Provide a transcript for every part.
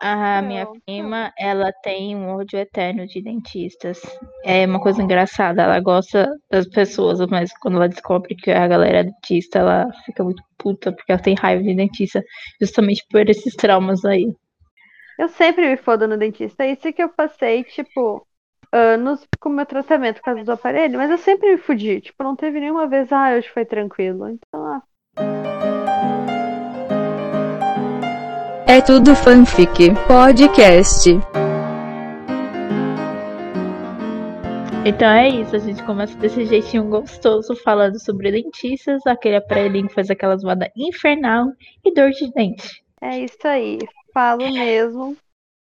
A minha Não. prima, ela tem um ódio eterno de dentistas. É uma coisa engraçada, ela gosta das pessoas, mas quando ela descobre que a galera é dentista, ela fica muito puta, porque ela tem raiva de dentista, justamente por esses traumas aí. Eu sempre me fodo no dentista. Isso que eu passei, tipo, anos com o meu tratamento por causa do aparelho, mas eu sempre me fudi. Tipo, não teve nenhuma vez, ah, hoje foi tranquilo. Então, ah, É tudo fanfic. Podcast. Então é isso, a gente começa desse jeitinho gostoso, falando sobre dentistas, aquele aparelhinho que faz aquela zoada infernal e dor de dente. é isso aí. Falo mesmo.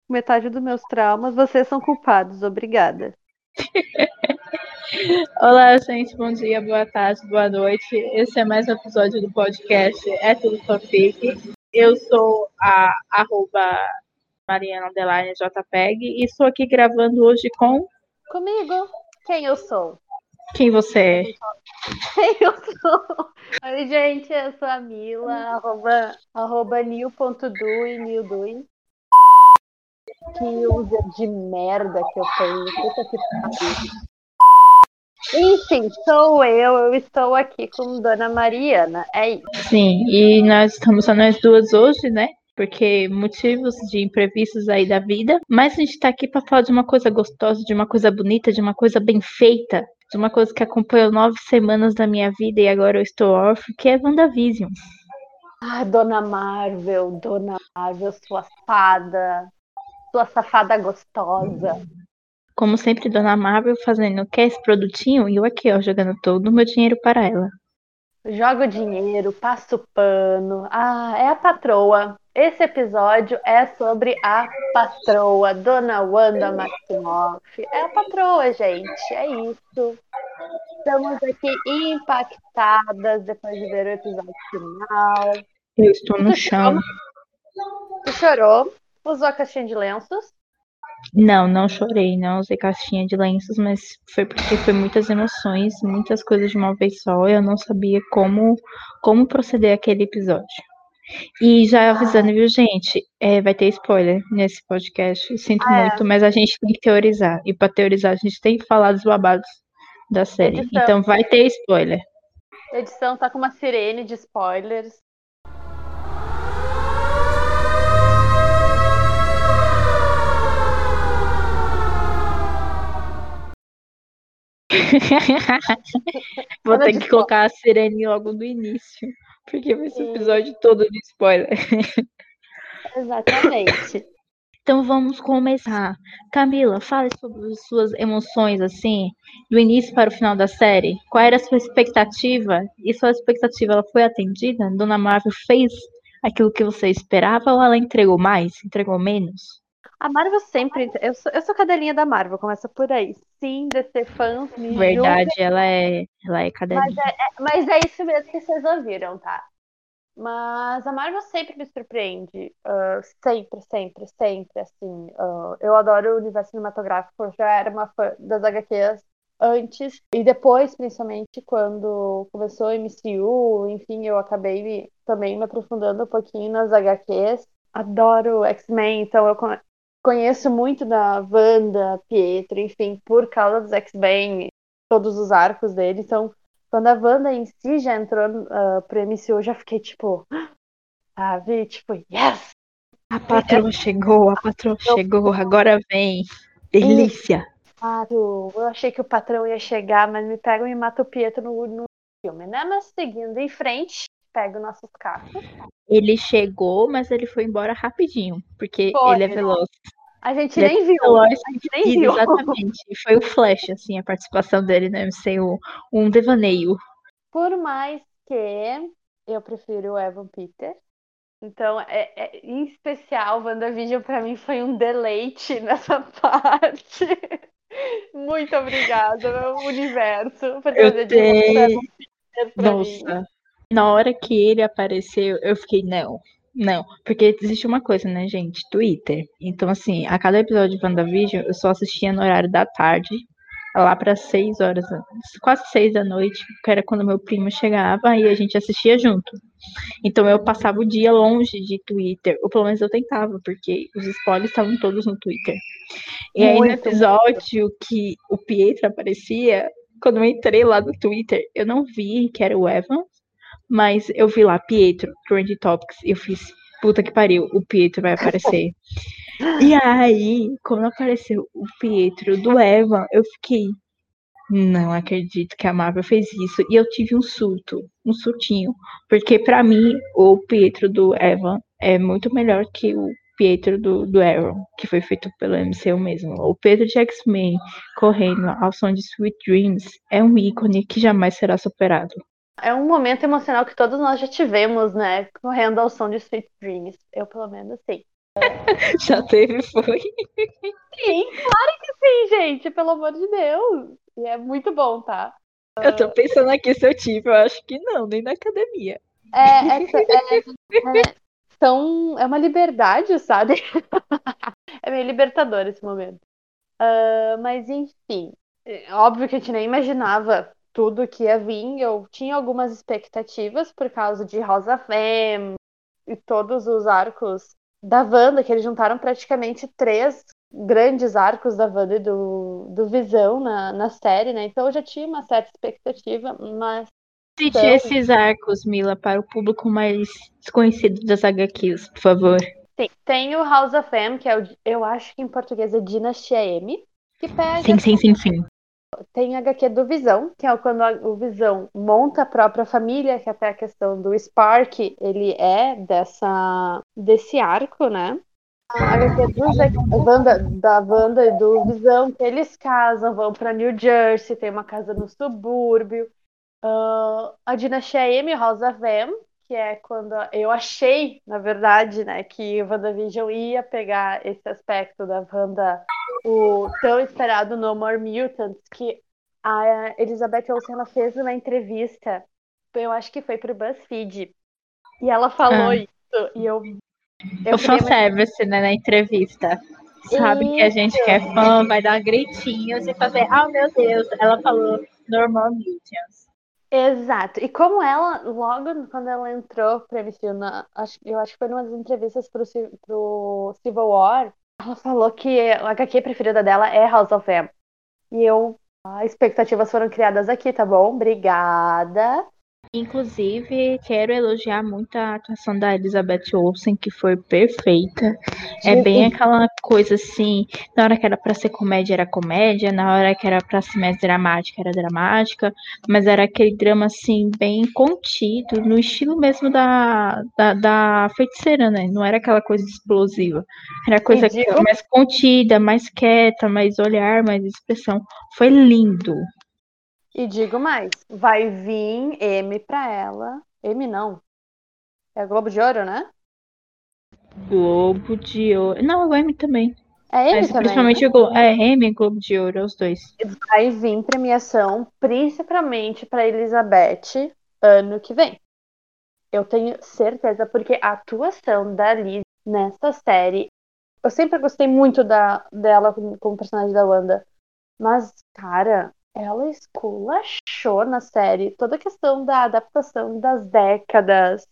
Metade dos meus traumas, vocês são culpados. Obrigada. Olá, gente, bom dia, boa tarde, boa noite. Esse é mais um episódio do podcast É Tudo Fanfic. Eu sou a arroba Mariana JPEG e estou aqui gravando hoje com Comigo? Quem eu sou? quem você é? Quem eu sou? Oi, gente, eu sou a Mila, arroba, arroba new.dui, newdui. Que user de merda que eu tenho. Puta que pariu. Enfim, sou eu, eu estou aqui com Dona Mariana. É isso. Sim, e nós estamos só nós duas hoje, né? Porque motivos de imprevistos aí da vida. Mas a gente tá aqui para falar de uma coisa gostosa, de uma coisa bonita, de uma coisa bem feita, de uma coisa que acompanhou nove semanas da minha vida e agora eu estou órfã, que é WandaVision. Ah, Dona Marvel, Dona Marvel, sua fada, sua safada gostosa. Como sempre, Dona Marvel fazendo quer esse produtinho e eu aqui, ó, jogando todo o meu dinheiro para ela. Joga o dinheiro, passa o pano. Ah, é a patroa. Esse episódio é sobre a patroa, Dona Wanda Maximoff. É a patroa, gente. É isso. Estamos aqui impactadas depois de ver o episódio final. Eu estou no Tu chão. Tu chorou, usou a caixinha de lenços. Não, não chorei, não usei caixinha de lenços, mas foi porque foi muitas emoções, muitas coisas de uma vez só, e eu não sabia como, como proceder aquele episódio. E já avisando, viu, gente? é, vai ter spoiler nesse podcast. eu Sinto Ah, é. muito, mas a gente tem que teorizar. E para teorizar, a gente tem que falar dos babados da série. Edição. Então vai ter spoiler. A edição tá com uma sirene de spoilers. Vou ter que colocar a sirene logo no início. Porque vai ser o episódio todo de spoiler. Exatamente. Então vamos começar. Camila, fale sobre as suas emoções, assim, do início para o final da série. Qual era a sua expectativa? E sua expectativa ela foi atendida? Dona Marvel fez aquilo que você esperava ou ela entregou mais? Entregou menos? A Marvel sempre. Eu sou, eu sou cadelinha da Marvel, começa por aí. Sim, DC fãs, me Verdade, ela é, ela é Mas cadelinha. é, é- mas é isso mesmo que vocês ouviram, tá? Mas a Marvel sempre me surpreende. ah, sempre, sempre, sempre, assim. ah, eu adoro o universo cinematográfico. Eu já era uma fã das HQs antes. E depois, principalmente, quando começou o MCU, enfim, eu acabei me- também me aprofundando um pouquinho nas HQs. Adoro X-Men, então eu conheço muito da Wanda, Pietro, enfim, por causa dos X-Men, todos os arcos dele. Então, quando a Wanda em si já entrou uh, pro MCU, eu já fiquei tipo, sabe? Tipo, yes! A patroa chegou, a patroa chegou, agora vem. Delícia. Claro, eu achei que o patrão ia chegar, mas me pega e mata o Pietro no, no filme, né? Mas seguindo em frente, pega nossos carros. Ele chegou, mas ele foi embora rapidinho, porque Foi, ele é né? veloz. A gente Ele é nem viu. veloz A gente nem viu. Exatamente. Foi o Flash, assim, a participação dele no MCU. Um devaneio. Por mais que eu prefiro o Evan Peter. Então, é, é- em especial, WandaVision pra mim foi um deleite nessa parte. Muito obrigada, meu universo, por trazer de tenho- Peter pra mim. Na hora que ele apareceu, eu fiquei, não. Não, porque existe uma coisa, né, gente? Twitter. Então, assim, a cada episódio de WandaVision, eu só assistia no horário da tarde. lá para seis horas, quase seis da noite, que era quando meu primo chegava e a gente assistia junto. Então eu passava o dia longe de Twitter, ou pelo menos eu tentava, porque os spoilers estavam todos no Twitter. E aí no episódio que o Pietro aparecia, quando eu entrei lá no Twitter, eu não vi que era o Evan, mas eu vi lá Pietro, Trend Topics, e eu fiz, puta que pariu, o Pietro vai aparecer. E aí, quando apareceu o Pietro do Evan, eu fiquei. Não acredito que a Marvel fez isso. E eu tive um surto, um surtinho. Porque para mim, o Pietro do Evan é muito melhor que o Pietro do, do Arrow, que foi feito pelo MCU mesmo. O Pedro de X-Men correndo ao som de Sweet Dreams é um ícone que jamais será superado. É um momento emocional que todos nós já tivemos, né? Correndo ao som de Sweet Dreams. Eu, pelo menos, sim. Já teve, foi? Sim, claro que sim, gente. Pelo amor de Deus. E é muito bom, tá? Eu tô pensando aqui se eu tive, eu acho que não, nem na academia. É, é, é, é, são, é uma liberdade, sabe? é meio libertador esse momento. Uh, mas enfim, óbvio que a gente nem imaginava tudo que ia vir. Eu tinha algumas expectativas por causa de Rosa Femme e todos os arcos da Wanda, que eles juntaram praticamente três grandes arcos da Wanda e do, do Visão na, na série, né? Então eu já tinha uma certa expectativa, mas. Cite então... esses arcos, Mila, para o público mais desconhecido das HQs, por favor. Sim, tem o House of M, que é o, eu acho que em português é Dinastia M, que pega. Sim, sim, sim, sim. Tem a HQ do Visão, que é quando o Visão monta a própria família, que até a questão do Spark, ele é dessa desse arco, né? A HQ do, Wanda, da Wanda e do Visão, que eles casam, vão para New Jersey, tem uma casa no subúrbio. Uh, a Dinastia M, House of M, que é quando eu achei, na verdade, né, que o WandaVision ia pegar esse aspecto da Wanda o tão esperado No More Mutants, que a Elizabeth Olsen ela fez uma entrevista, eu acho que foi pro BuzzFeed, e ela falou ah. isso, e eu... eu o fanservice, né, na entrevista. Sabe isso. que a gente que é fã vai dar gritinhos e fazer, ah, oh, meu Deus, ela falou Normal Mutants. Exato. E como ela, logo quando ela entrou pra MCU, na, acho, eu acho que foi numa das entrevistas pro, pro Civil War, ela falou que a HQ preferida dela é House of M. E eu. As expectativas foram criadas aqui, tá bom? Obrigada. Inclusive, quero elogiar muito a atuação da Elizabeth Olsen, que foi perfeita. É bem aquela coisa assim, na hora que era para ser comédia era comédia, na hora que era para ser mais dramática era dramática, mas era aquele drama assim bem contido, no estilo mesmo da, da, da feiticeira, né? Não era aquela coisa explosiva. Era coisa mais contida, mais quieta, mais olhar, mais expressão. Foi lindo. E digo mais, vai vir M pra ela. M não. É Globo de Ouro, né? Globo de Ouro. Não, o M também. É M também. Principalmente o é M e Globo de Ouro, os dois. Vai vir premiação, principalmente para Elizabeth, ano que vem. Eu tenho certeza, porque a atuação da Liz nessa série. Eu sempre gostei muito da, dela como, como personagem da Wanda. Mas, cara, ela esculachou na série toda a questão da adaptação das décadas,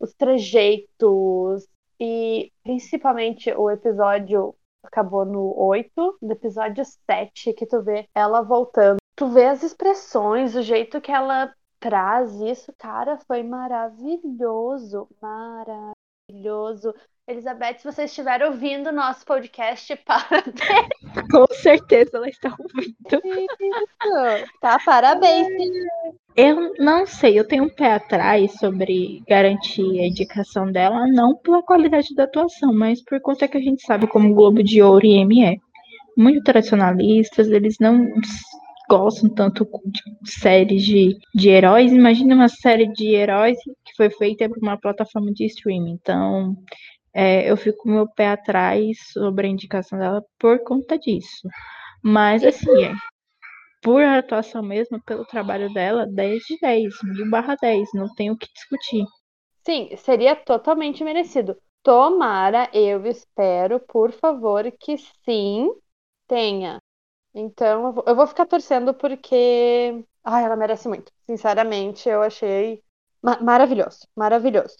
os trejeitos e principalmente o episódio acabou no 8, no episódio 7 que tu vê ela voltando. Tu vê as expressões, o jeito que ela traz isso, cara, foi maravilhoso, maravilhoso. Elizabeth, se você estiver ouvindo nosso podcast, parabéns. Com certeza ela está ouvindo. Isso. Tá, parabéns. Eu não sei, eu tenho um pé atrás sobre garantir a indicação dela, não pela qualidade da atuação, mas por conta que a gente sabe como o Globo de Ouro e M é. Muito tradicionalistas, eles não gostam tanto de séries de, de heróis. Imagina uma série de heróis que foi feita por uma plataforma de streaming. Então, é, eu fico com meu pé atrás sobre a indicação dela por conta disso. Mas, assim, é, por atuação mesmo, pelo trabalho dela, 10 de 10, mil barra 10, não tem o que discutir. Sim, seria totalmente merecido. Tomara, eu espero, por favor, que sim tenha Então, eu vou, ficar torcendo porque. Ai, ela merece muito. Sinceramente, eu achei ma maravilhoso. Maravilhoso.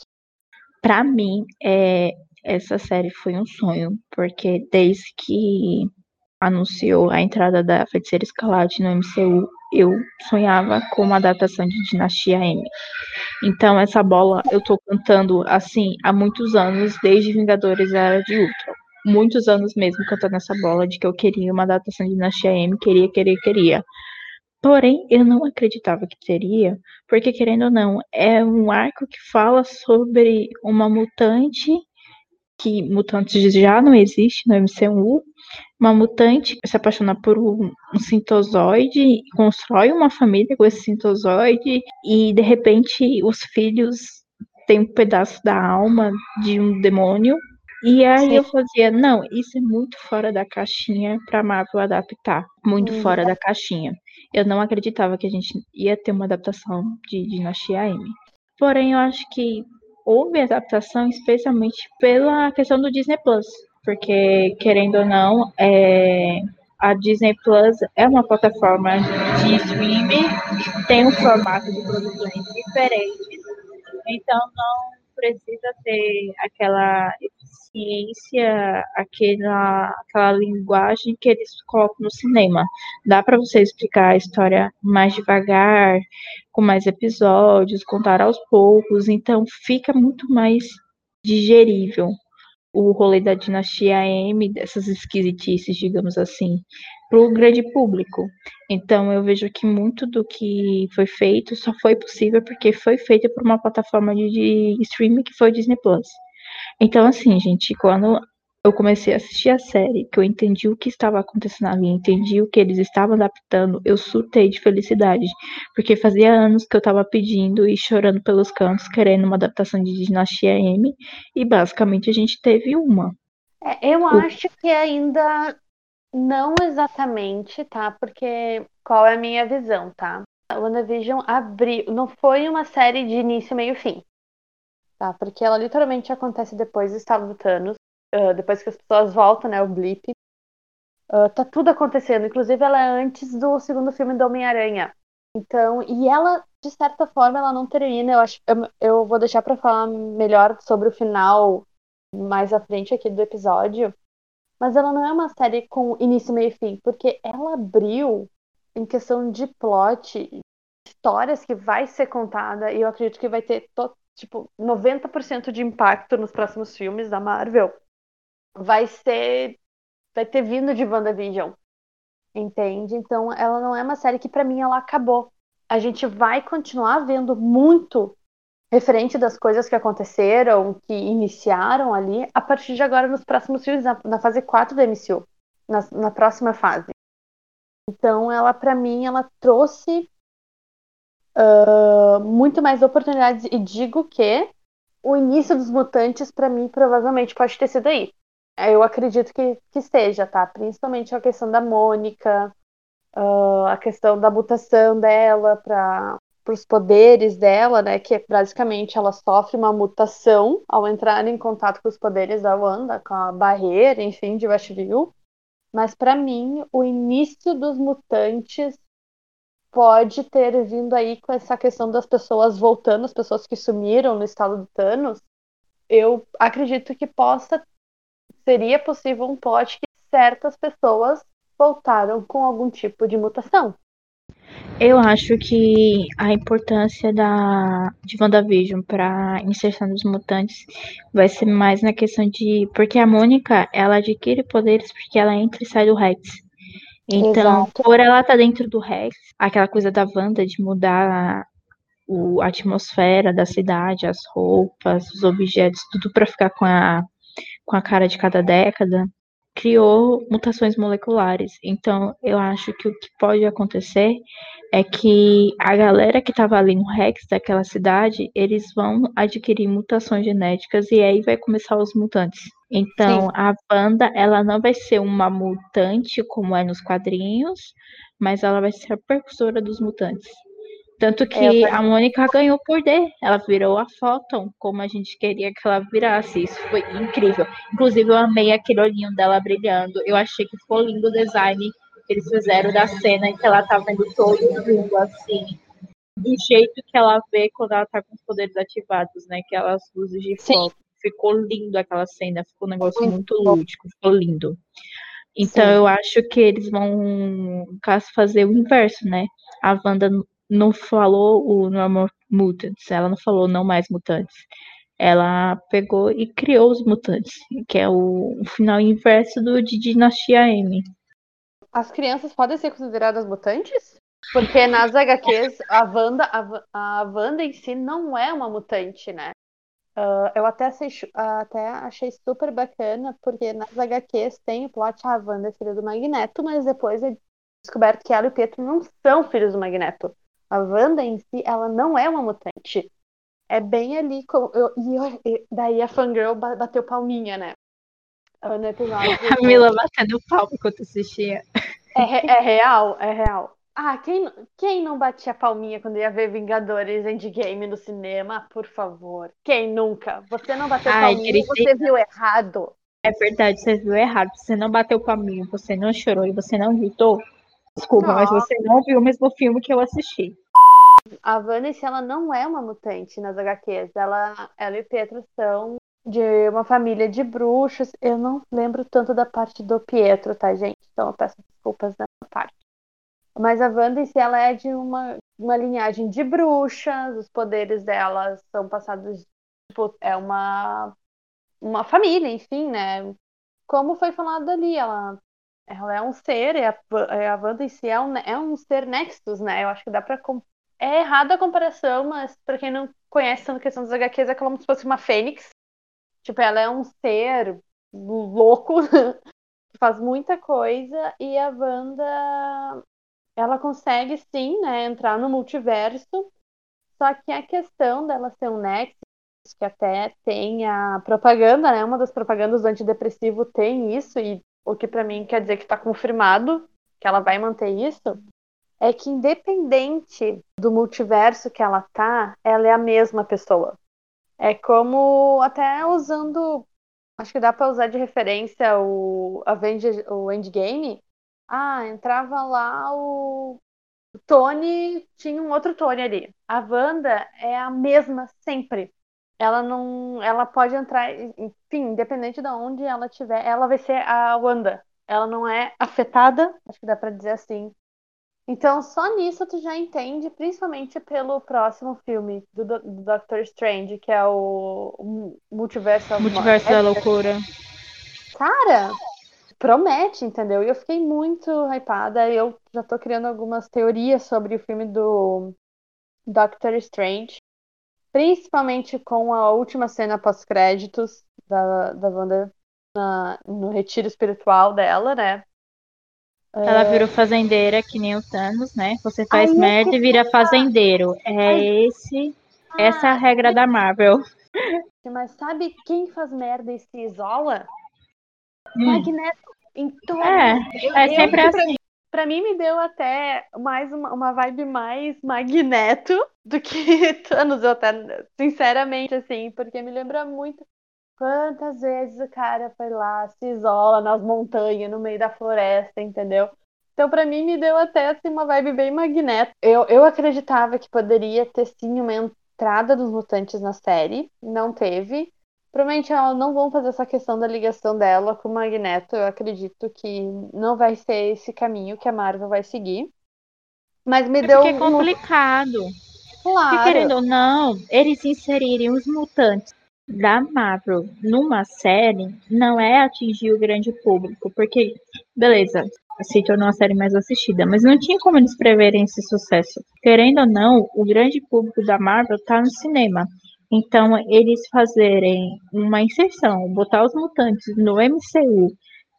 Pra mim, é, essa série foi um sonho, porque desde que anunciou a entrada da Feiticeira Escarlate no MCU, eu sonhava com uma adaptação de Dinastia M. Então, essa bola eu tô cantando assim há muitos anos, desde Vingadores Era de Ultron. Muitos anos mesmo cantando essa bola de que eu queria uma adaptação de Dinastia M, queria, queria, queria. Porém, eu não acreditava que teria, porque querendo ou não, é um arco que fala sobre uma mutante que mutantes já não existe no MCU, uma mutante se apaixona por um, um sintozoide, constrói uma família com esse sintozoide e de repente os filhos têm um pedaço da alma de um demônio. E aí Sim. eu fazia, não, isso é muito fora da caixinha para Marvel adaptar, muito hum. fora da caixinha. Eu não acreditava que a gente ia ter uma adaptação de Dinastia M. Porém, eu acho que houve adaptação especialmente pela questão do Disney Plus, porque querendo ou não, é, a Disney Plus é uma plataforma de streaming, tem um formato de produções diferentes, então não precisa ter aquela eficiência, aquela, aquela linguagem que eles colocam no cinema. Dá para você explicar a história mais devagar, com mais episódios, contar aos poucos, então fica muito mais digerível o rolê da dinastia M, dessas esquisitices, digamos assim, para o grande público. Então eu vejo que muito do que foi feito só foi possível porque foi feito por uma plataforma de, streaming que foi Disney Plus. Então, assim, gente, quando eu comecei a assistir a série, que eu entendi o que estava acontecendo ali, entendi o que eles estavam adaptando, eu surtei de felicidade. Porque fazia anos que eu estava pedindo e chorando pelos cantos, querendo uma adaptação de Dinastia M, e basicamente a gente teve uma. É, eu o... acho que ainda não exatamente, tá? Porque qual é a minha visão, tá? A WandaVision abriu. Não foi uma série de início, meio fim. Tá? Porque ela literalmente acontece depois do estado do Thanos. Uh, depois que as pessoas voltam, né? O blip. Uh, tá tudo acontecendo. Inclusive, ela é antes do segundo filme do Homem-Aranha. Então, e ela, de certa forma, ela não termina. Eu acho eu, eu vou deixar para falar melhor sobre o final mais à frente aqui do episódio mas ela não é uma série com início, meio e fim, porque ela abriu em questão de plot, histórias que vai ser contada, e eu acredito que vai ter tipo 90% de impacto nos próximos filmes da Marvel. Vai ser vai ter vindo de WandaVision. Entende? Então, ela não é uma série que para mim ela acabou. A gente vai continuar vendo muito referente das coisas que aconteceram, que iniciaram ali, a partir de agora nos próximos filmes, na, na fase 4 do MCU, na, na próxima fase. Então, ela, para mim, ela trouxe uh, muito mais oportunidades, e digo que o início dos mutantes, para mim, provavelmente pode ter sido aí. Eu acredito que, que seja, tá? Principalmente a questão da Mônica, uh, a questão da mutação dela para para os poderes dela, né? Que é basicamente ela sofre uma mutação ao entrar em contato com os poderes da Wanda, com a barreira, enfim, de Westview. Mas para mim, o início dos mutantes pode ter vindo aí com essa questão das pessoas voltando, as pessoas que sumiram no estado do Thanos. Eu acredito que possa seria possível um plot que certas pessoas voltaram com algum tipo de mutação. Eu acho que a importância da, de WandaVision para inserção dos mutantes vai ser mais na questão de. Porque a Mônica, ela adquire poderes porque ela entra e sai do Rex. Então, Exato. por ela estar tá dentro do Rex, aquela coisa da Wanda de mudar o, a atmosfera da cidade, as roupas, os objetos, tudo para ficar com a, com a cara de cada década, criou mutações moleculares. Então, eu acho que o que pode acontecer é que a galera que estava ali no Rex daquela cidade, eles vão adquirir mutações genéticas e aí vai começar os mutantes. Então, Sim. a Wanda, ela não vai ser uma mutante como é nos quadrinhos, mas ela vai ser a precursora dos mutantes. Tanto que é, a Mônica ganhou poder. Ela virou a Photon, como a gente queria que ela virasse. Isso foi incrível. Inclusive, eu amei aquele olhinho dela brilhando. Eu achei que ficou lindo o design que eles fizeram da cena em que ela tá vendo todo mundo assim, do jeito que ela vê quando ela tá com os poderes ativados, né? Aquelas luzes de foco. Ficou lindo aquela cena, ficou um negócio muito lúdico, ficou lindo. Então Sim. eu acho que eles vão, caso, fazer o inverso, né? A Wanda não falou o Normal Mutants, ela não falou não mais mutantes. Ela pegou e criou os mutantes, que é o, o final inverso do de Dinastia M. As crianças podem ser consideradas mutantes? Porque nas HQs, a Wanda, a, a Wanda em si não é uma mutante, né? Uh, eu até, achei, até achei super bacana, porque nas HQs tem o plot, a Wanda é filha do Magneto, mas depois é descoberto que ela e o Pietro não são filhos do Magneto. A Wanda em si, ela não é uma mutante. É bem ali como. Eu, e, eu, e daí a fangirl bateu palminha, né? No episódio. A Mila batendo palma enquanto assistia. É, é real, é real. Ah, quem, quem não batia palminha quando ia ver Vingadores Endgame no cinema? Por favor. Quem nunca? Você não bateu Ai, palminha, você viu errado. É verdade, você viu errado. Você não bateu palminha, você não chorou e você não gritou. Desculpa, Nossa. mas você não viu o mesmo filme que eu assisti. A Vanice, ela não é uma mutante nas HQs. Ela, ela e Pietro são de uma família de bruxos. Eu não lembro tanto da parte do Pietro, tá, gente? Então eu peço desculpas nessa parte. Mas a si, ela é de uma, uma linhagem de bruxas, os poderes dela são passados. Tipo, é uma, uma família, enfim, né? Como foi falado ali, ela, ela é um ser, e a, a Wanda em si é um, é um ser Nexus, né? Eu acho que dá pra. É errada a comparação, mas pra quem não conhece a questão dos HQs, é como se fosse uma fênix. Tipo, ela é um ser louco que faz muita coisa e a Wanda ela consegue sim, né, entrar no multiverso, só que a questão dela ser um Nexus, que até tem a propaganda, né, uma das propagandas do antidepressivo tem isso, e o que para mim quer dizer que está confirmado que ela vai manter isso, é que independente do multiverso que ela tá, ela é a mesma pessoa. É como até usando, acho que dá para usar de referência o Avengers, o Endgame, ah, entrava lá o Tony, tinha um outro Tony ali. A Wanda é a mesma sempre. Ela não, ela pode entrar, enfim, independente de onde ela estiver, ela vai ser a Wanda. Ela não é afetada, acho que dá para dizer assim. Então, só nisso tu já entende, principalmente pelo próximo filme do, do Doctor Strange, que é o, o Multiverso, Multiverso da Loucura. Cara, promete, entendeu? E eu fiquei muito hypada. Eu já tô criando algumas teorias sobre o filme do Doctor Strange. Principalmente com a última cena pós-créditos da, da Wanda na, no retiro espiritual dela, né? Ela é... virou fazendeira, que nem o Thanos, né? Você faz Ai, merda e vira fazendeiro. É esse, ah, essa é a regra da Marvel. Mas sabe quem faz merda e se isola? Hum. Magneto em todo. É, é sempre assim. Pra, mim me deu até mais uma, uma vibe mais Magneto do que Thanos, eu até, sinceramente, assim, porque me lembra muito quantas vezes o cara foi lá, se isola nas montanhas, no meio da floresta, entendeu? Então, para mim, me deu até assim, uma vibe bem magneto. Eu, eu acreditava que poderia ter sim uma entrada dos mutantes na série, não teve. Provavelmente elas não vão fazer essa questão da ligação dela com o Magneto. Eu acredito que não vai ser esse caminho que a Marvel vai seguir. Mas me é deu. Porque é complicado. Claro. Porque, querendo ou não, eles inserirem os mutantes da Marvel numa série não é atingir o grande público. Porque, beleza, se tornou a série mais assistida, mas não tinha como eles preverem esse sucesso. Querendo ou não, o grande público da Marvel tá no cinema. Então, eles fazerem uma inserção, botar os mutantes no MCU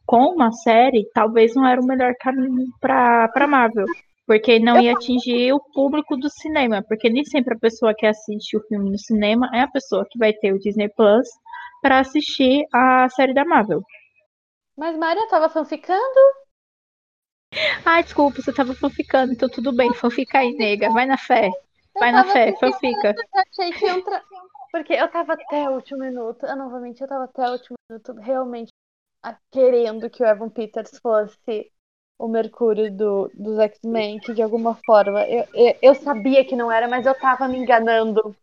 com uma série, talvez não era o melhor caminho para Marvel. Porque não ia atingir o público do cinema. Porque nem sempre a pessoa que assiste o filme no cinema é a pessoa que vai ter o Disney Plus para assistir a série da Marvel. Mas Maria tava fanficando? Ai, desculpa, você tava fanficando, então tudo bem, fanfica aí, nega, vai na fé. Vai na fé, fanfica. Eu achei que iam tra... Porque eu tava até o último minuto, eu não vou mentir, eu tava até o último minuto realmente querendo que o Evan Peters fosse o Mercúrio do, dos X-Men, que de alguma forma eu, eu, eu, sabia que não era, mas eu tava me enganando.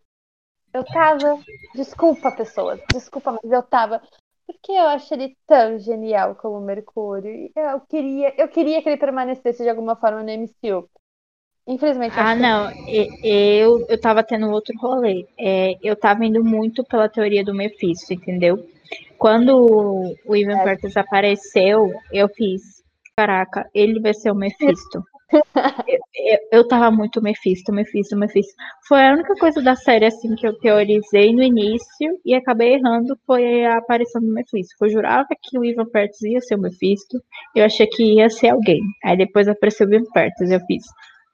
Eu tava. Desculpa, pessoas, desculpa, mas eu tava. Porque eu acho ele tão genial como Mercúrio. Eu queria, eu queria que ele permanecesse de alguma forma no MCU. Infelizmente. Ah, não. Eu, eu tava tendo outro rolê. É, eu tava indo muito pela teoria do Mephisto, entendeu? Quando o Ivan é. apareceu, eu fiz caraca, ele vai ser o Mephisto. eu, eu, eu, tava muito Mephisto, Mephisto, Mephisto. Foi a única coisa da série assim que eu teorizei no início e acabei errando foi a aparição do Mephisto. Eu jurava que o Ivan Pertus ia ser o Mephisto, eu achei que ia ser alguém. Aí depois apareceu o Ivan Pertus, eu fiz,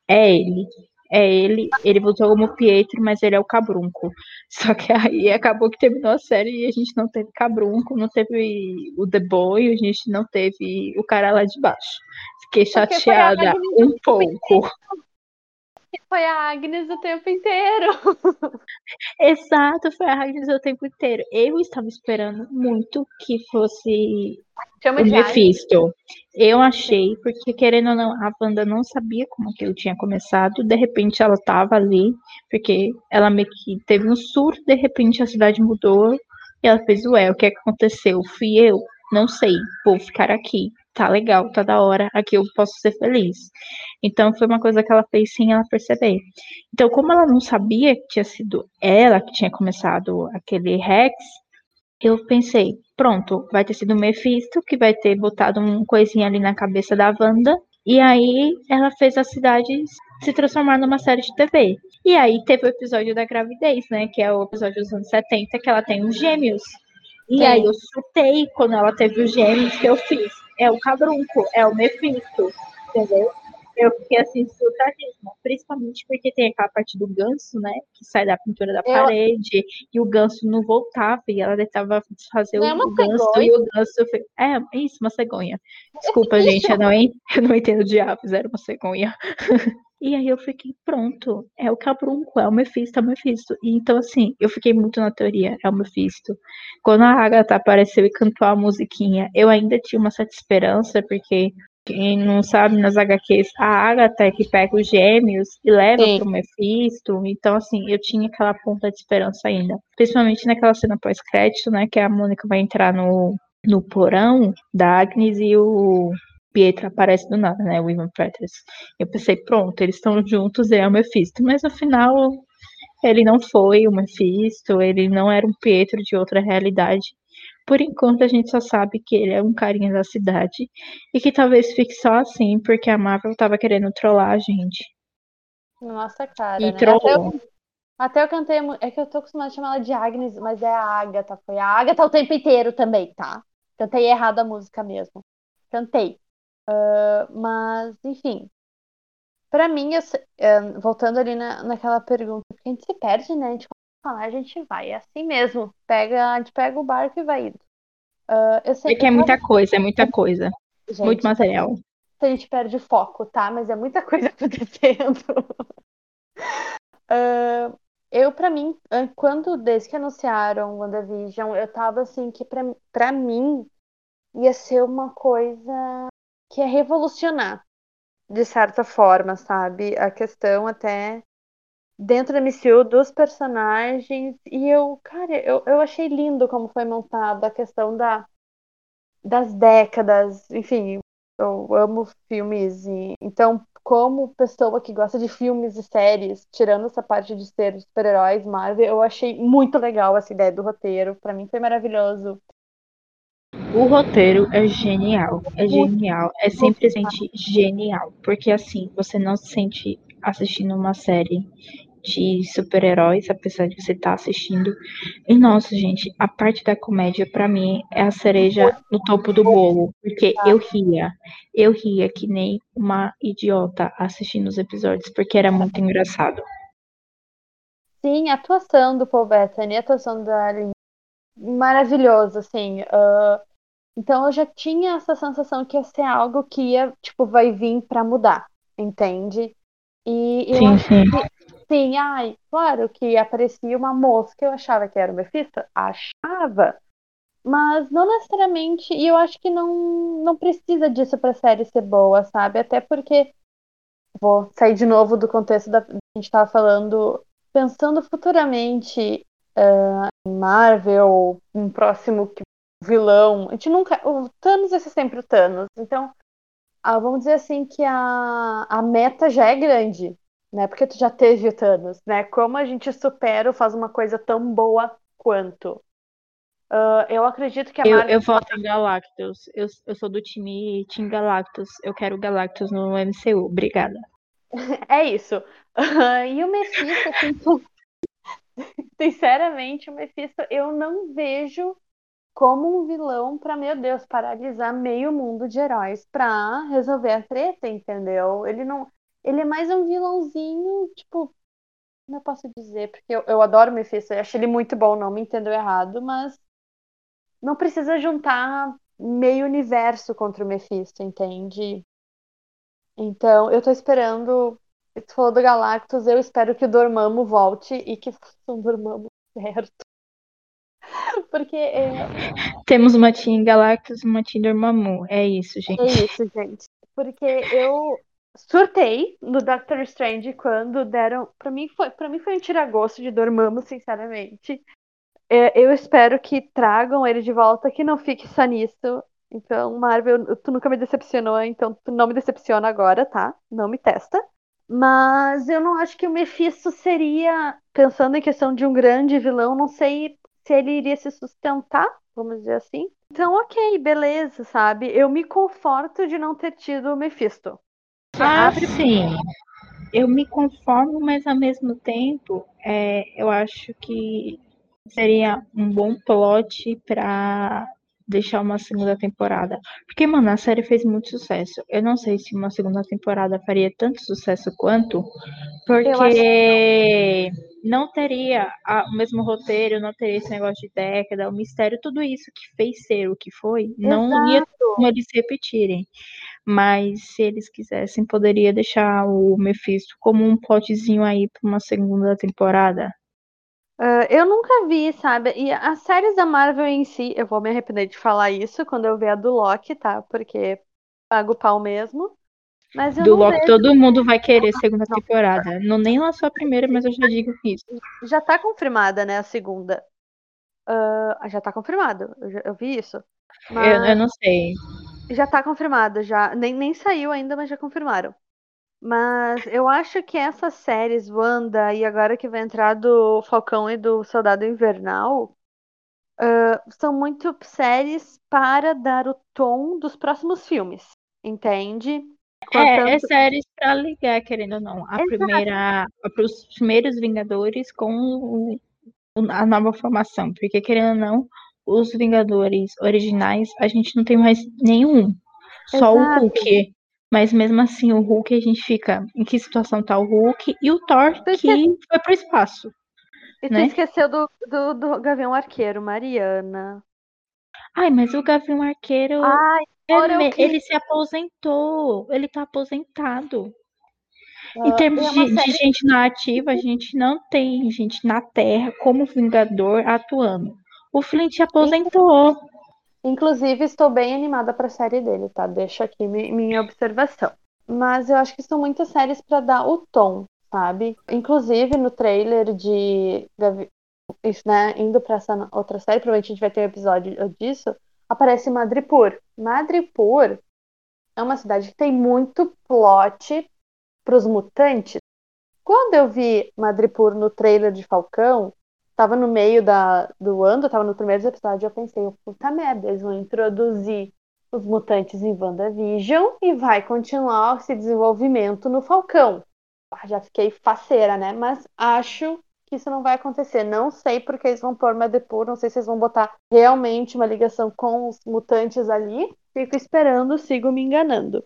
é ele é ele, ele voltou como Pietro, mas ele é o Cabrunco. Só que aí acabou que terminou a série e a gente não teve Cabrunco, não teve o The Boy, a gente não teve o cara lá de baixo. Fiquei chateada um pouco. Foi a Agnes o tempo inteiro. Exato, foi a Agnes o tempo inteiro. Eu estava esperando muito que fosse Chama o Mephisto. Eu achei, porque querendo ou não, a Wanda não sabia como aquilo tinha começado. De repente ela estava ali, porque ela meio que teve um surto, de repente a cidade mudou. E ela fez, ué, o que, que aconteceu? Fui eu? Não sei, vou ficar aqui tá legal, tá da hora, aqui eu posso ser feliz. Então foi uma coisa que ela fez sem ela perceber. Então, como ela não sabia que tinha sido ela que tinha começado aquele Rex, eu pensei, pronto, vai ter sido o Mephisto que vai ter botado um coisinha ali na cabeça da Wanda. E aí ela fez a cidade se transformar numa série de TV. E aí teve o episódio da gravidez, né? Que é o episódio dos anos 70, que ela tem os gêmeos. E aí eu chutei quando ela teve os gêmeos que eu fiz é o Cabrunco, é o Mephisto, entendeu? Eu fiquei assim, surtadíssima, principalmente porque tem aquela parte do ganso, né? Que sai da pintura da eu... parede e o ganso não voltava e ela tentava fazer não o, é ganso cegonha? e o ganso. É, é isso, uma cegonha. Desculpa, gente, eu não, eu não entendo de aves, era uma cegonha. E aí eu fiquei, pronto, é o Cabrunco, é o Mephisto, é o Mephisto. E então, assim, eu fiquei muito na teoria, é o Mephisto. Quando a Agatha apareceu e cantou a musiquinha, eu ainda tinha uma certa esperança, porque quem não sabe nas HQs, a Agatha é que pega os gêmeos e leva Sim. pro Mephisto. Então, assim, eu tinha aquela ponta de esperança ainda. Principalmente naquela cena pós-crédito, né? Que a Mônica vai entrar no, no porão da Agnes e o Pietro aparece do nada, né? O Ivan Peters. Eu pensei, pronto, eles estão juntos, ele é o Mephisto. Mas afinal, ele não foi o Mephisto, ele não era um Pietro de outra realidade. Por enquanto, a gente só sabe que ele é um carinha da cidade e que talvez fique só assim porque a Marvel tava querendo trollar a gente. Nossa, cara. E né? trollou. Até eu, até eu cantei. É que eu tô acostumada a chamar ela de Agnes, mas é a Agatha. Foi a Agatha o tempo inteiro também, tá? Cantei errado a música mesmo. Cantei. Uh, mas, enfim. Pra mim, eu, uh, voltando ali na, naquela pergunta, porque a gente se perde, né? A gente falar, a gente vai. É assim mesmo. Pega, a gente pega o barco e vai indo. Uh, eu sei é que é muita coisa, é muita coisa. Gente, Muito material. A gente perde foco, tá? Mas é muita coisa acontecendo. uh, eu, pra mim, quando, desde que anunciaram WandaVision, eu tava assim, que pra, pra mim ia ser uma coisa que é revolucionar, de certa forma, sabe? A questão até dentro da MCU dos personagens. E eu, cara, eu, eu achei lindo como foi montada a questão da, das décadas. Enfim, eu amo filmes. E, então, como pessoa que gosta de filmes e séries, tirando essa parte de ser super-heróis, Marvel, eu achei muito legal essa ideia do roteiro. para mim foi maravilhoso. O roteiro é genial, é genial, é simplesmente genial, porque assim, você não se sente assistindo uma série de super-heróis, apesar de você estar tá assistindo. E nossa, gente, a parte da comédia para mim é a cereja no topo do bolo, porque eu ria, eu ria que nem uma idiota assistindo os episódios, porque era muito engraçado. Sim, a atuação do Paul Bettany, a atuação da Aline, maravilhoso, assim. Uh, então eu já tinha essa sensação que ia ser algo que ia, tipo, vai vir para mudar, entende? E eu sim, sim. Que, sim, ai, claro que aparecia uma mosca, eu achava que era o Mephisto, achava. Mas não necessariamente, e eu acho que não, não precisa disso pra série ser boa, sabe? Até porque vou sair de novo do contexto da que a gente estava falando, pensando futuramente uh, em Marvel, um próximo vilão. A gente nunca. O Thanos vai ser sempre o Thanos. Então, ah, vamos dizer assim que a, a meta já é grande, né? Porque tu já teve o Thanos, né? Como a gente supera ou faz uma coisa tão boa quanto? Uh, eu acredito que a eu, Marvel... eu voto em Galactus. Eu, eu sou do time Team Galactus. Eu quero Galactus no MCU. Obrigada. é isso. Uh, e o Mephisto, assim, sinceramente, o Mephisto eu não vejo como um vilão para, meu Deus, paralisar meio mundo de heróis pra resolver a treta, entendeu? Ele não. Ele é mais um vilãozinho, tipo. Eu posso dizer? Porque eu, eu adoro o Mephisto, eu acho ele muito bom, não me entendeu errado, mas não precisa juntar meio universo contra o Mephisto, entende? Então, eu tô esperando. Tu falou do Galactus, eu espero que o Dormammu volte e que faça um Dormammu certo. Porque. É... Temos uma Team Galactus e uma Team Dormammu. É isso, gente. É isso, gente. Porque eu surtei no Doctor Strange quando deram. Pra mim foi, pra mim foi um tiragosto de Dormammu, sinceramente. É, eu espero que tragam ele de volta, que não fique só nisso. Então, Marvel, tu nunca me decepcionou, então tu não me decepciona agora, tá? Não me testa. Mas eu não acho que o Mephisto seria, pensando em questão de um grande vilão, não sei se ele iria se sustentar, vamos dizer assim. Então, ok, beleza, sabe? Eu me conforto de não ter tido o Mephisto. Ah, Abre... sim. Eu me conformo, mas ao mesmo tempo, é, eu acho que seria um bom plot para deixar uma segunda temporada. Porque, mano, a série fez muito sucesso. Eu não sei se uma segunda temporada faria tanto sucesso quanto, porque não teria a, o mesmo roteiro, não teria esse negócio de década, o mistério, tudo isso que fez ser o que foi, não Exato. ia como eles repetirem. Mas se eles quisessem, poderia deixar o Mephisto como um plotzinho aí para uma segunda temporada. Uh, eu nunca vi, sabe? E as séries da Marvel em si, eu vou me arrepender de falar isso quando eu ver a do Loki, tá? Porque pago o pau mesmo. Mas do Loki vejo... todo mundo vai querer segunda temporada. Não nem lançou a primeira, mas eu já digo isso. Já tá confirmada, né, a segunda. Uh, já tá confirmado. Eu, já, eu vi isso. Mas... Eu, eu não sei. Já tá confirmado, já. Nem, nem saiu ainda, mas já confirmaram. Mas eu acho que essas séries, Wanda, e agora que vai entrar do Falcão e do Soldado Invernal, uh, são muito séries para dar o tom dos próximos filmes. Entende? É, é séries para ligar, querendo ou não. A Exato. primeira. Os primeiros Vingadores com o, a nova formação. Porque, querendo ou não, os Vingadores originais, a gente não tem mais nenhum. Só Exato. o Hulk. Mas mesmo assim, o Hulk, a gente fica. Em que situação tá o Hulk? E o Thor, que foi pro espaço. E né? tu esqueceu do, do, do Gavião Arqueiro, Mariana. Ai, mas o Gavião Arqueiro. Ai, ele, ele se aposentou. Ele tá aposentado. Uh, em ah, termos é de, série... de, gente na ativa, a gente não tem gente na Terra como Vingador atuando. O Flint se aposentou. Inclusive, estou bem animada para a série dele, tá? Deixa aqui minha observação. Mas eu acho que são muitas séries para dar o tom, sabe? Inclusive, no trailer de. Isso, né? Indo para essa outra série, provavelmente a gente vai ter um episódio disso. Aparece Madripoor. Madripoor é uma cidade que tem muito plot para os mutantes. Quando eu vi Madripoor no trailer de Falcão, tava no meio da, do ano, tava no primeiro episódio, eu pensei, puta merda, eles vão introduzir os mutantes em WandaVision e vai continuar esse desenvolvimento no Falcão. Ah, já fiquei faceira, né? Mas acho que isso não vai acontecer. Não sei porque eles vão pôr Madripoor, não sei se eles vão botar realmente uma ligação com os mutantes ali. Fico esperando, sigo me enganando.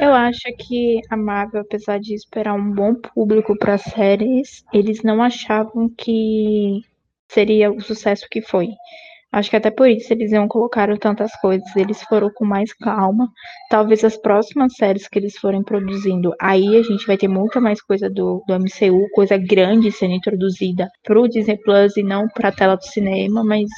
Eu acho que a Marvel, apesar de esperar um bom público para séries, eles não achavam que seria o sucesso que foi. Acho que até por isso eles não colocaram tantas coisas, eles foram com mais calma. Talvez as próximas séries que eles forem produzindo, aí a gente vai ter muita mais coisa do, do MCU, coisa grande sendo introduzida pro Disney Plus e não pra tela do cinema, mas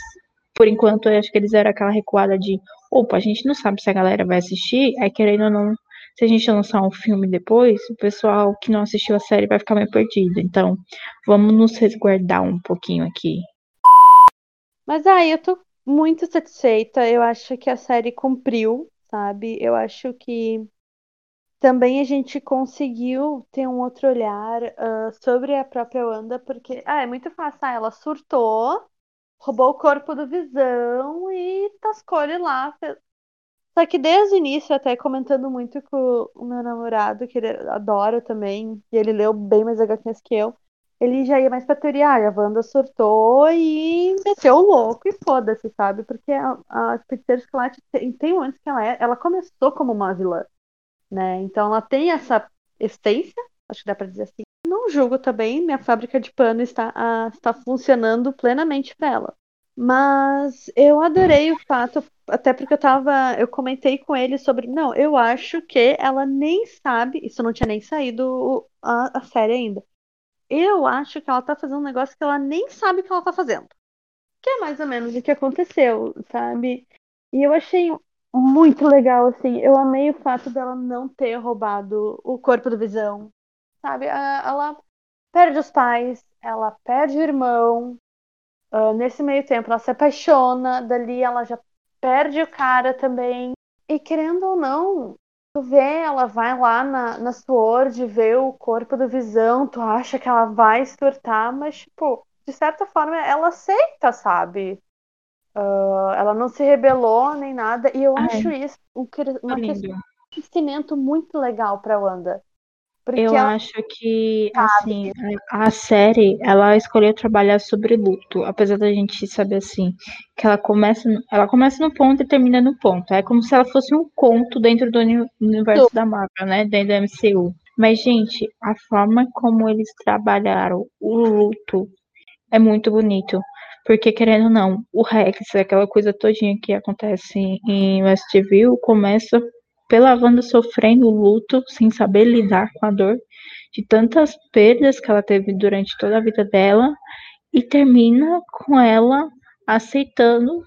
por enquanto, eu acho que eles eram aquela recuada de, opa, a gente não sabe se a galera vai assistir, aí querendo ou não, se a gente lançar um filme depois, o pessoal que não assistiu a série vai ficar meio perdido. Então, vamos nos resguardar um pouquinho aqui. Mas aí, eu tô muito satisfeita. Eu acho que a série cumpriu, sabe? Eu acho que também a gente conseguiu ter um outro olhar uh, sobre a própria Wanda, porque ah, é muito fácil. Ah, ela surtou, roubou o corpo do Visão e tascou ele lá. Só que desde o início, até comentando muito com o meu namorado, que ele adora também, e ele leu bem mais HQs que eu, ele já ia mais pra teoria, ah, a Wanda surtou e meteu o louco e foda-se, sabe? Porque a, a Feiticeira Escarlate tem, tem momentos que ela é, ela começou como uma vilã, né? Então ela tem essa essência, acho que dá pra dizer assim. Não julgo também, minha fábrica de pano está, a, está funcionando plenamente para ela. Mas eu adorei o fato, até porque eu tava. Eu comentei com ele sobre. Não, eu acho que ela nem sabe. Isso não tinha nem saído a, a série ainda. Eu acho que ela tá fazendo um negócio que ela nem sabe que ela tá fazendo. Que é mais ou menos o que aconteceu, sabe? E eu achei muito legal, assim. Eu amei o fato dela não ter roubado o corpo do Visão. Sabe? Ela perde os pais, ela perde o irmão, Uh, nesse meio tempo, ela se apaixona, dali ela já perde o cara também. E querendo ou não, tu vê, ela vai lá na, na Sword, vê o corpo do Visão, tu acha que ela vai surtar, mas, tipo, de certa forma ela aceita, sabe? Uh, ela não se rebelou nem nada, e eu Ai, acho isso um, uma questão crescimento muito legal pra Wanda. Eu ela... acho que, assim, a série, ela escolheu trabalhar sobre luto, apesar da gente saber, assim, que ela começa, ela começa no ponto e termina no ponto. É como se ela fosse um conto dentro do universo da Marvel, né, dentro da MCU. Mas, gente, a forma como eles trabalharam o luto é muito bonito. Porque, querendo ou não, o Rex, aquela coisa todinha que acontece em Westview, começa pela Wanda sofrendo luto, sem saber lidar com a dor de tantas perdas que ela teve durante toda a vida dela, e termina com ela aceitando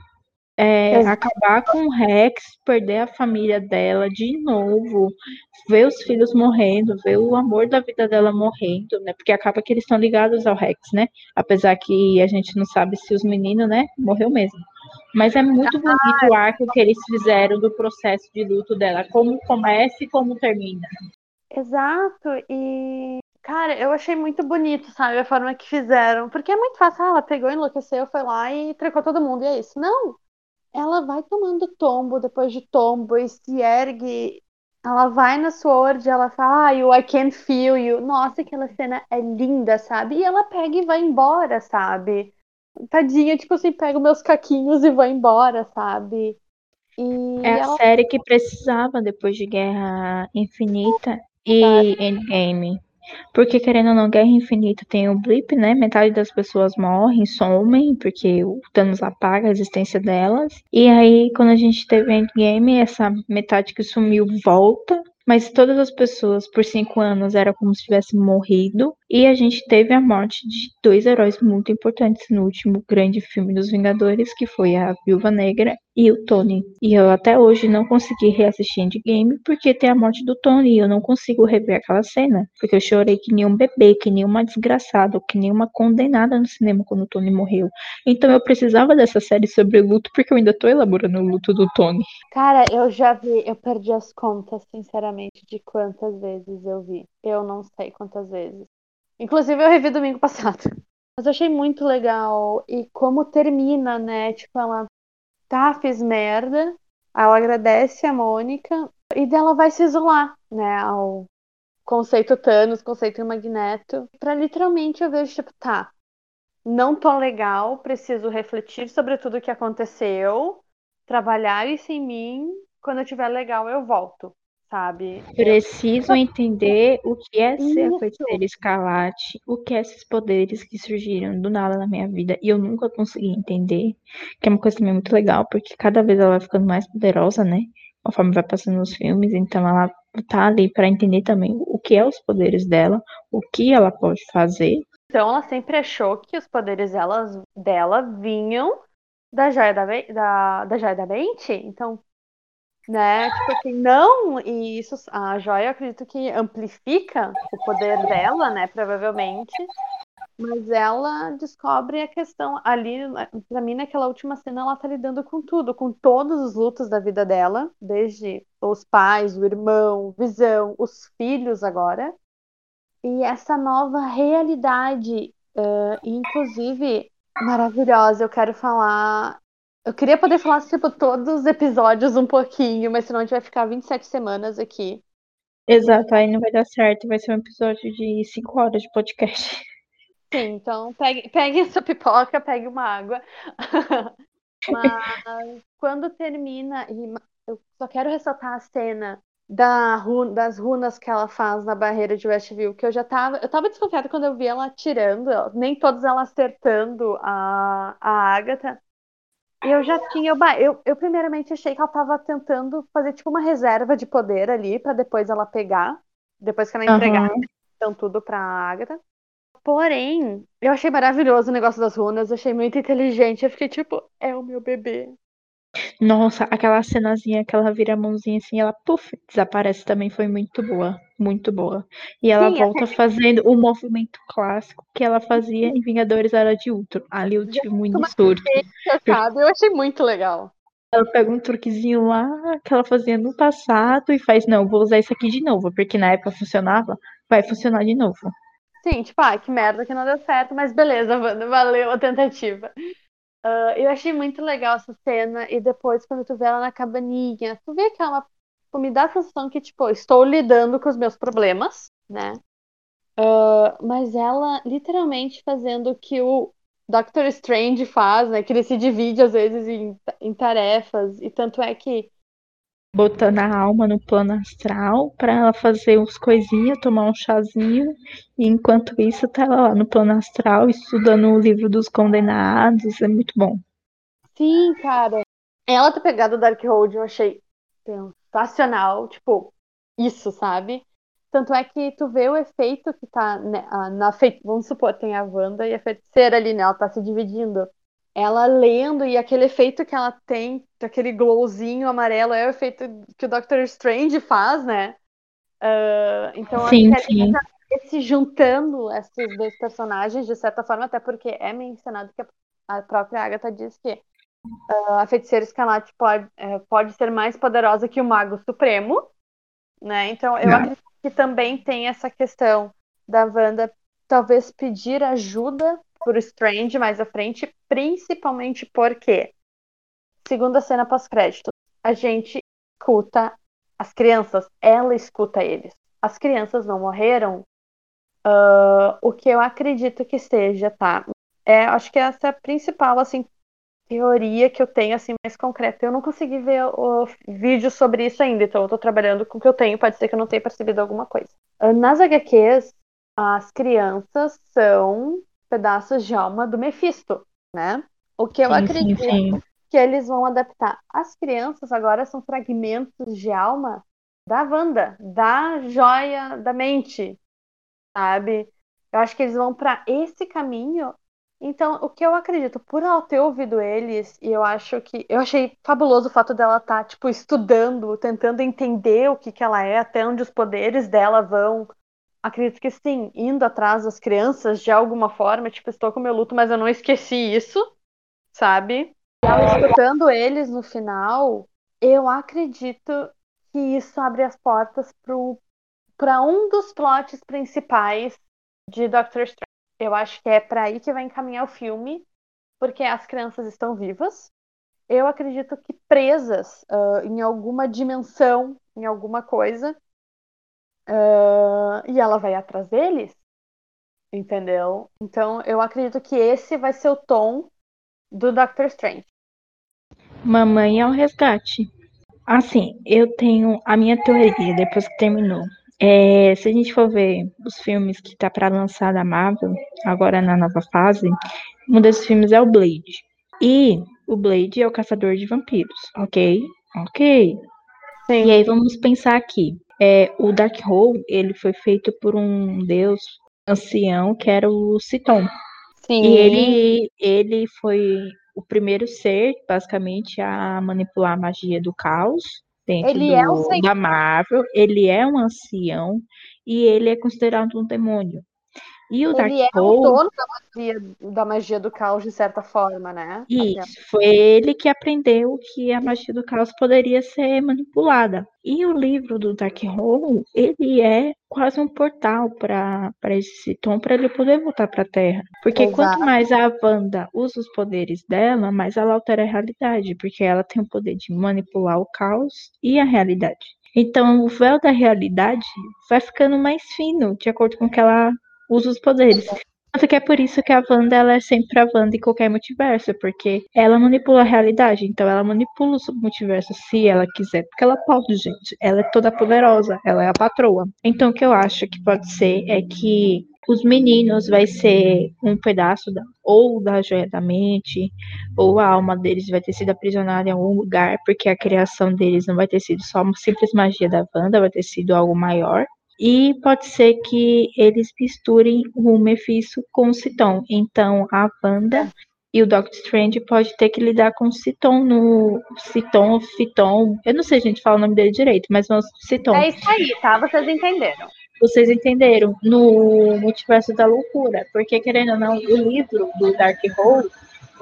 é, acabar com o Rex, perder a família dela de novo, ver os filhos morrendo, ver o amor da vida dela morrendo, né? Porque acaba que eles estão ligados ao Rex, né? Apesar que a gente não sabe se os meninos, né, morreu mesmo. Mas é muito bonito o arco que eles fizeram do processo de luto dela, como começa e como termina. Exato, e cara, eu achei muito bonito, sabe, a forma que fizeram, porque é muito fácil, ah, ela pegou, enlouqueceu, foi lá e trocou todo mundo, e é isso. Não, ela vai tomando tombo depois de tombo e se ergue, ela vai na Sword, ela fala, ah, I can't feel you. Nossa, aquela cena é linda, sabe? E ela pega e vai embora, sabe? Tadinha, tipo assim, pego meus caquinhos e vou embora, sabe? E é ela... a série que precisava depois de Guerra Infinita e Endgame. Porque, querendo ou não, Guerra Infinita tem o blip, né? Metade das pessoas morrem, somem, porque o Thanos apaga a existência delas. E aí, quando a gente teve Endgame, essa metade que sumiu volta. Mas todas as pessoas por cinco anos era como se tivessem morrido. E a gente teve a morte de dois heróis muito importantes no último grande filme dos Vingadores, que foi a Viúva Negra e o Tony. E eu até hoje não consegui reassistir Endgame porque tem a morte do Tony e eu não consigo rever aquela cena. Porque eu chorei que nem um bebê, que nem uma desgraçada, que nem uma condenada no cinema quando o Tony morreu. Então eu precisava dessa série sobre luto porque eu ainda tô elaborando o luto do Tony. Cara, eu já vi, eu perdi as contas, sinceramente, de quantas vezes eu vi. Eu não sei quantas vezes. Inclusive eu revi domingo passado. Mas eu achei muito legal. E como termina, né? Tipo, ela tá, fiz merda. Ela agradece a Mônica e dela vai se isolar, né, ao conceito Thanos, conceito Magneto, para literalmente eu vejo tipo, tá, não tô legal, preciso refletir sobre tudo o que aconteceu, trabalhar isso em mim, quando eu tiver legal eu volto sabe? Preciso entender o que é ser a feiticeira escarlate, o que é esses poderes que surgiram do nada na minha vida e eu nunca consegui entender, que é uma coisa também muito legal, porque cada vez ela vai ficando mais poderosa, né? Conforme vai passando os filmes, então ela tá ali para entender também o que é os poderes dela, o que ela pode fazer. Então ela sempre achou que os poderes dela, dela vinham da joia da, da, da joia da mente. Então, né? Tipo assim, não, e isso a joia acredito que amplifica o poder dela, né? Provavelmente. Mas ela descobre a questão ali, pra mim, naquela última cena, ela tá lidando com tudo, com todos os lutos da vida dela, desde os pais, o irmão, visão, os filhos agora. E essa nova realidade, uh, inclusive maravilhosa, eu quero falar eu queria poder falar, tipo, todos os episódios um pouquinho, mas senão a gente vai ficar 27 semanas aqui. Exato, aí não vai dar certo, vai ser um episódio de 5 horas de podcast. Sim, então pegue, pegue essa pipoca, pegue uma água. mas quando termina, e eu só quero ressaltar a cena da das runas que ela faz na barreira de Westview, que eu já tava. Eu tava desconfiada quando eu vi ela atirando, nem todas ela acertando a, a Agatha. Eu já tinha. Eu, eu primeiramente achei que ela estava tentando fazer tipo uma reserva de poder ali para depois ela pegar. Depois que ela entregar uhum. então, tudo pra Agatha. Porém, eu achei maravilhoso o negócio das runas, achei muito inteligente. Eu fiquei tipo, é o meu bebê. Nossa, aquela cenazinha que ela vira a mãozinha assim, ela puff, desaparece também foi muito boa, muito boa. E ela Sim, volta fazendo o movimento clássico que ela fazia em Vingadores Era de Ultron. Ali eu tive muito surto. Eu achei muito legal. Ela pega um truquezinho lá que ela fazia no passado e faz, não, vou usar isso aqui de novo, porque na época funcionava, vai funcionar de novo. Sim, tipo, ah, que merda que não deu certo, mas beleza, valeu a tentativa. Uh, eu achei muito legal essa cena, e depois, quando tu vê ela na cabaninha, tu vê que ela tipo, me dá a sensação que, tipo, estou lidando com os meus problemas, né? Uh, mas ela literalmente fazendo o que o Doctor Strange faz, né? Que ele se divide às vezes em, em tarefas, e tanto é que botando a alma no plano astral para ela fazer uns coisinhas, tomar um chazinho, e enquanto isso tá ela lá no plano astral estudando o livro dos condenados, é muito bom. Sim, cara. Ela ter pegado o Darkhold eu achei sensacional, tipo, isso, sabe? Tanto é que tu vê o efeito que tá né, na feiticeira. Vamos supor, tem a Wanda e a feiticeira ali, né? Ela tá se dividindo ela lendo e aquele efeito que ela tem, aquele glowzinho amarelo, é o efeito que o Doctor Strange faz, né? Uh, então, sim, sim. Tá se juntando esses dois personagens, de certa forma, até porque é mencionado que a própria Agatha diz que uh, a feiticeira Escarlate pode, uh, pode ser mais poderosa que o Mago Supremo, né? Então, eu Não. acredito que também tem essa questão da Wanda talvez pedir ajuda por Strange mais à frente, principalmente porque, segunda cena pós-crédito, a gente escuta as crianças, ela escuta eles. As crianças não morreram. Uh, o que eu acredito que seja, tá? É, acho que essa é a principal, assim, teoria que eu tenho, assim, mais concreta. Eu não consegui ver o vídeo sobre isso ainda, então eu tô trabalhando com o que eu tenho, pode ser que eu não tenha percebido alguma coisa. Uh, nas HQs, as crianças são pedaços de alma do Mephisto, né? O que eu sim, acredito sim, sim. que eles vão adaptar. As crianças agora são fragmentos de alma da Wanda, da joia da mente, sabe? Eu acho que eles vão para esse caminho. Então, o que eu acredito, por ela ter ouvido eles, e eu acho que. Eu achei fabuloso o fato dela estar, tá, tipo, estudando, tentando entender o que, que ela é, até onde os poderes dela vão, acredito que sim, indo atrás das crianças de alguma forma, tipo, estou com meu luto, mas eu não esqueci isso, sabe? E escutando eles no final, eu acredito que isso abre as portas para um dos plots principais de Doctor Strange. Eu acho que é para aí que vai encaminhar o filme, porque as crianças estão vivas. Eu acredito que presas uh, em alguma dimensão, em alguma coisa, Uh, e ela vai atrás deles, entendeu? Então eu acredito que esse vai ser o tom do Doctor Strange. Mamãe ao resgate. Assim, eu tenho a minha teoria depois que terminou. É, se a gente for ver os filmes que tá para lançar da Marvel, agora na nova fase, um desses filmes é o Blade. E o Blade é o caçador de vampiros, ok? Ok. Sim. E aí vamos pensar aqui. É, o Darkhold, ele foi feito por um deus ancião que era o Citon. Sim. E ele, ele foi o primeiro ser, basicamente, a manipular a magia do caos dentro Ele do, é um da Marvel. Ele é um ancião e ele é considerado um demônio. E o Ele é o dono da magia, da magia do caos, de certa forma, né? Até- Isso, foi ele que aprendeu que a magia do caos poderia ser manipulada. E o livro do Darkhold, ele é quase um portal para esse tom, para ele poder voltar para a Terra. Porque Exato. quanto mais a Wanda usa os poderes dela, mais ela altera a realidade, porque ela tem o poder de manipular o caos e a realidade. Então, o véu da realidade vai ficando mais fino, de acordo com que ela usa os poderes. Tanto que é por isso que a Wanda ela é sempre a Wanda em qualquer multiverso, porque ela manipula a realidade, então ela manipula o multiverso se ela quiser, porque ela pode, gente. Ela é toda poderosa, ela é a patroa. Então o que eu acho que pode ser é que os meninos vai ser um pedaço da, ou da joia da mente, ou a alma deles vai ter sido aprisionada em algum lugar, porque a criação deles não vai ter sido só uma simples magia da Wanda, vai ter sido algo maior. E pode ser que eles misturem o Mephisto com o Citon. Então a Wanda e o Doctor Strange pode ter que lidar com o Citon no Citon, Fiton. Eu não sei, gente, fala o nome dele direito, mas vamos Citon. É isso aí, tá? Vocês entenderam. Vocês entenderam? No Multiverso da Loucura. Porque, querendo ou não, o livro do Darkhold,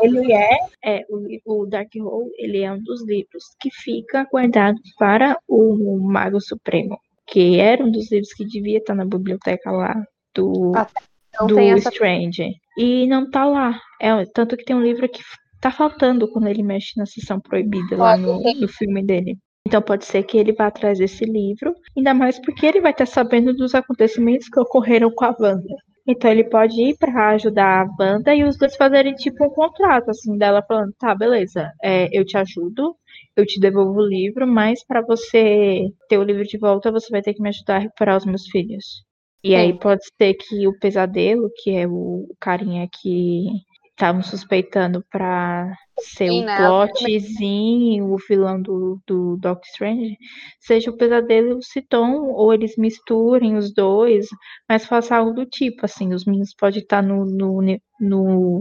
ele é, é o, o Darkhold, ele é um dos livros que fica guardado para o Mago Supremo, que era um dos livros que devia estar na biblioteca lá do, Ah, Então do essa. Strange. E não tá lá. É, tanto que tem um livro que tá faltando quando ele mexe na sessão proibida lá no, no filme dele. Então pode ser que ele vá atrás desse livro, ainda mais porque ele vai estar sabendo dos acontecimentos que ocorreram com a Wanda. Então ele pode ir para ajudar a Wanda e os dois fazerem tipo um contrato, assim, dela falando, tá, beleza, é, eu te ajudo, eu te devolvo o livro, mas para você ter o livro de volta, você vai ter que me ajudar a recuperar os meus filhos. E aí pode ser que o pesadelo, que é o carinha que estavam suspeitando pra ser Sim, o né? plotzinho, o vilão do, do Doctor Strange, seja o pesadelo e o Citon, ou eles misturem os dois, mas faça algo do tipo, assim, os meninos podem estar no, no, no,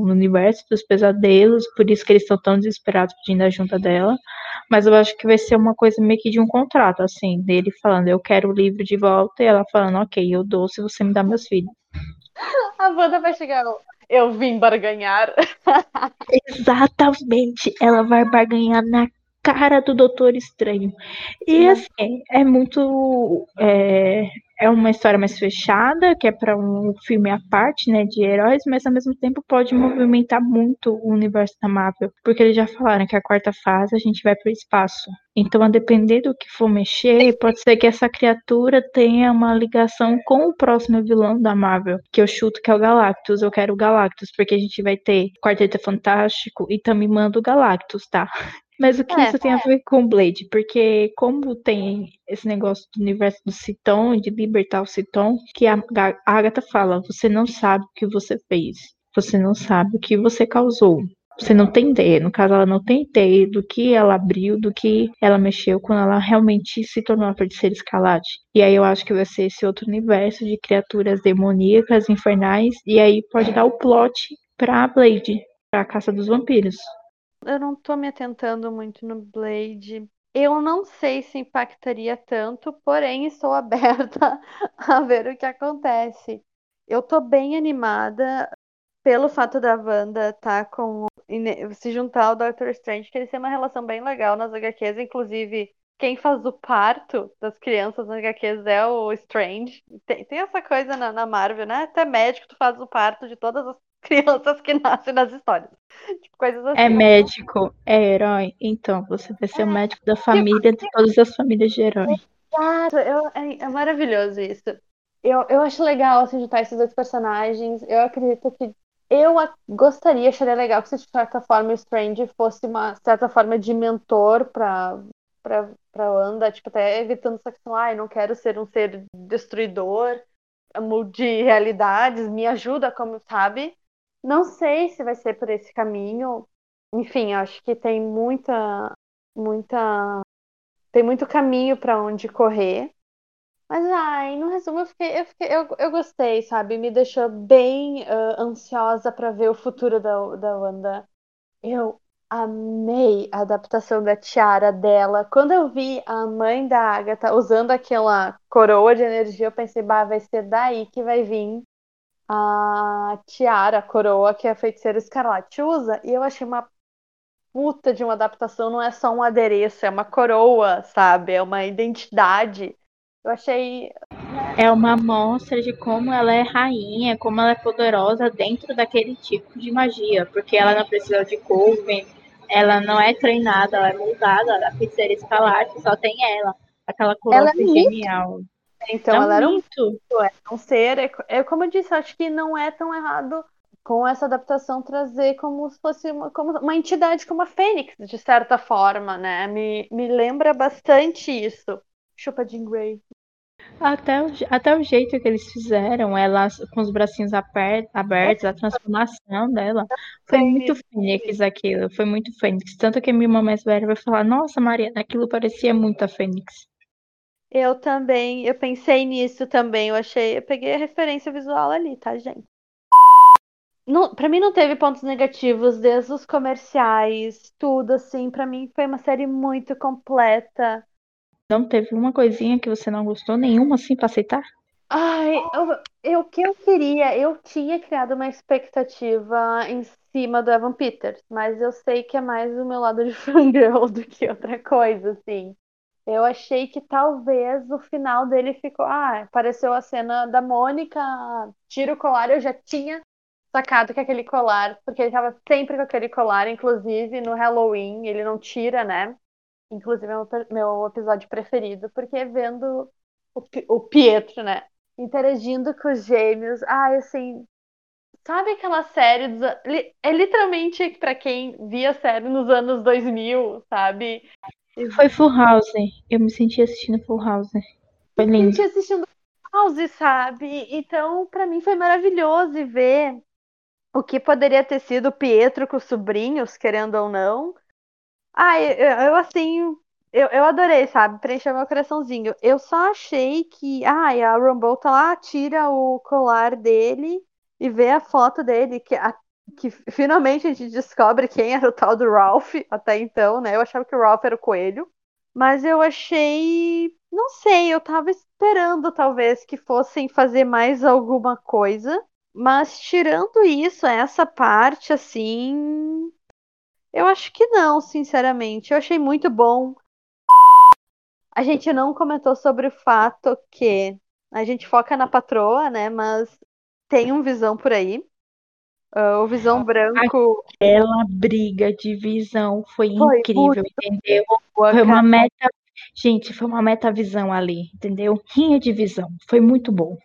no universo dos pesadelos, por isso que eles estão tão desesperados pedindo a junta dela, mas eu acho que vai ser uma coisa meio que de um contrato, assim, dele falando, eu quero o livro de volta, e ela falando, ok, eu dou se você me dá meus filhos. A Wanda vai chegar. Eu vim barganhar. Exatamente, ela vai barganhar na cara do Doutor Estranho. E Sim. assim, é muito. É, é uma história mais fechada, que é para um filme à parte, né, de heróis, mas ao mesmo tempo pode movimentar muito o universo da Marvel, porque eles já falaram que a quarta fase a gente vai para o espaço. Então, a depender do que for mexer, pode ser que essa criatura tenha uma ligação com o próximo vilão da Marvel, que eu chuto que é o Galactus. Eu quero o Galactus, porque a gente vai ter Quarteto Fantástico e também manda o Galactus, tá? Mas o que É. isso tem a ver com Blade? Porque como tem esse negócio do universo do Citon, de libertar o Citon, que a, Ga- a Agatha fala, você não sabe o que você fez. Você não sabe o que você causou. Você não tem ideia. No caso, ela não tem ideia do que ela abriu, do que ela mexeu quando ela realmente se tornou a feiticeira escalade. E aí eu acho que vai ser esse outro universo de criaturas demoníacas, infernais. E aí pode dar o plot pra Blade, pra caça dos vampiros. Eu não tô me atentando muito no Blade. Eu não sei se impactaria tanto, porém estou aberta a ver o que acontece. Eu tô bem animada pelo fato da Wanda tá com se juntar ao Doctor Strange, que eles têm uma relação bem legal nas HQs, inclusive quem faz o parto das crianças nas HQs é o Strange. Tem, tem essa coisa na, na Marvel, né? Até médico tu faz o parto de todas as crianças que nascem nas histórias. Tipo, coisas assim. É médico, é herói. Então, você vai ser o médico da família de todas as famílias de herói. Exato, eu- é, é maravilhoso isso. Eu, eu acho legal assim, juntar esses dois personagens. Eu acredito que eu gostaria, acharia legal que de certa forma o Strange fosse uma certa forma de mentor pra, pra, pra Wanda, tipo, até evitando essa questão, ai, não quero ser um ser destruidor, de realidades, me ajuda, como sabe. Não sei se vai ser por esse caminho. Enfim, acho que tem muita, muita tem muito caminho para onde correr. Mas, ai, no resumo, eu fiquei, eu, fiquei, eu, eu gostei, sabe? Me deixou bem ah, ansiosa para ver o futuro da, da Wanda. Eu amei a adaptação da tiara dela. Quando eu vi a mãe da Agatha usando aquela coroa de energia, eu pensei, bah, vai ser daí que vai vir a tiara, a coroa que a feiticeira Escarlate usa. E eu achei uma puta de uma adaptação, não é só um adereço, é uma coroa, sabe? É uma identidade. Eu achei. É uma amostra de como ela é rainha, como ela é poderosa dentro daquele tipo de magia, porque ela não precisa de coven, ela não é treinada, ela é moldada, a feiticeira escalate só tem ela. Aquela coroa Ela é muito- genial. Então, É um ela era um é um ser. É, é como eu disse, acho que não é tão errado com essa adaptação trazer como se fosse uma, como uma entidade como a Fênix, de certa forma, né? Me, me lembra bastante isso. Chupa Jean Grey. Até o, até o jeito que eles fizeram, ela com os bracinhos aper- abertos, a transformação dela, foi muito Fênix aquilo, foi muito Fênix. Tanto que a minha irmã mais velha vai falar, nossa, Maria, aquilo parecia muito a Fênix. Eu também, eu pensei nisso também. Eu achei, eu peguei a referência visual ali, tá, gente? Não, para mim não teve pontos negativos, desde os comerciais, tudo assim. Pra mim foi uma série muito completa. Não teve uma coisinha que você não gostou, nenhuma assim pra aceitar? Ai, eu, eu- o que eu queria, eu tinha criado uma expectativa em cima do Evan Peters, mas eu sei que é mais o meu lado de fangirl do que outra coisa, assim. Eu achei que talvez o final dele ficou. Ah, apareceu a cena da Mônica, tira o colar, eu já tinha sacado que aquele colar, porque ele tava sempre com aquele colar, inclusive no Halloween, ele não tira, né? Inclusive é o meu, episódio preferido, porque vendo o, Pi- o Pietro, né? Interagindo com os gêmeos. Ai, assim. Sabe aquela série dos. É literalmente pra quem via a série nos anos 2000, sabe? Foi Full House, eu me senti assistindo Full House. Foi lindo. gente assistindo House, sabe? Então, pra mim foi maravilhoso ver o que poderia ter sido Pietro com os sobrinhos, querendo ou não. Ah, eu, eu- eu, assim, eu, eu adorei, sabe? Preencheu meu coraçãozinho. Eu só achei que, ai, a Rumble tá lá, tira o colar dele e vê a foto dele, que, a- que finalmente a gente descobre quem era o tal do Ralph até então, né? Eu achava que o Ralph era o coelho. Mas eu achei. Não sei, eu tava esperando talvez que fossem fazer mais alguma coisa. Mas tirando isso, essa parte, assim. Eu acho que não, sinceramente. Eu achei muito bom. A gente não comentou sobre o fato que a gente foca na patroa, né? Mas tem um visão por aí. Ah, o visão branco. Aquela briga de visão foi Foi incrível, muito entendeu? boa, Foi uma meta. Gente, foi uma metavisão ali, entendeu? Rinha de visão. Foi muito bom.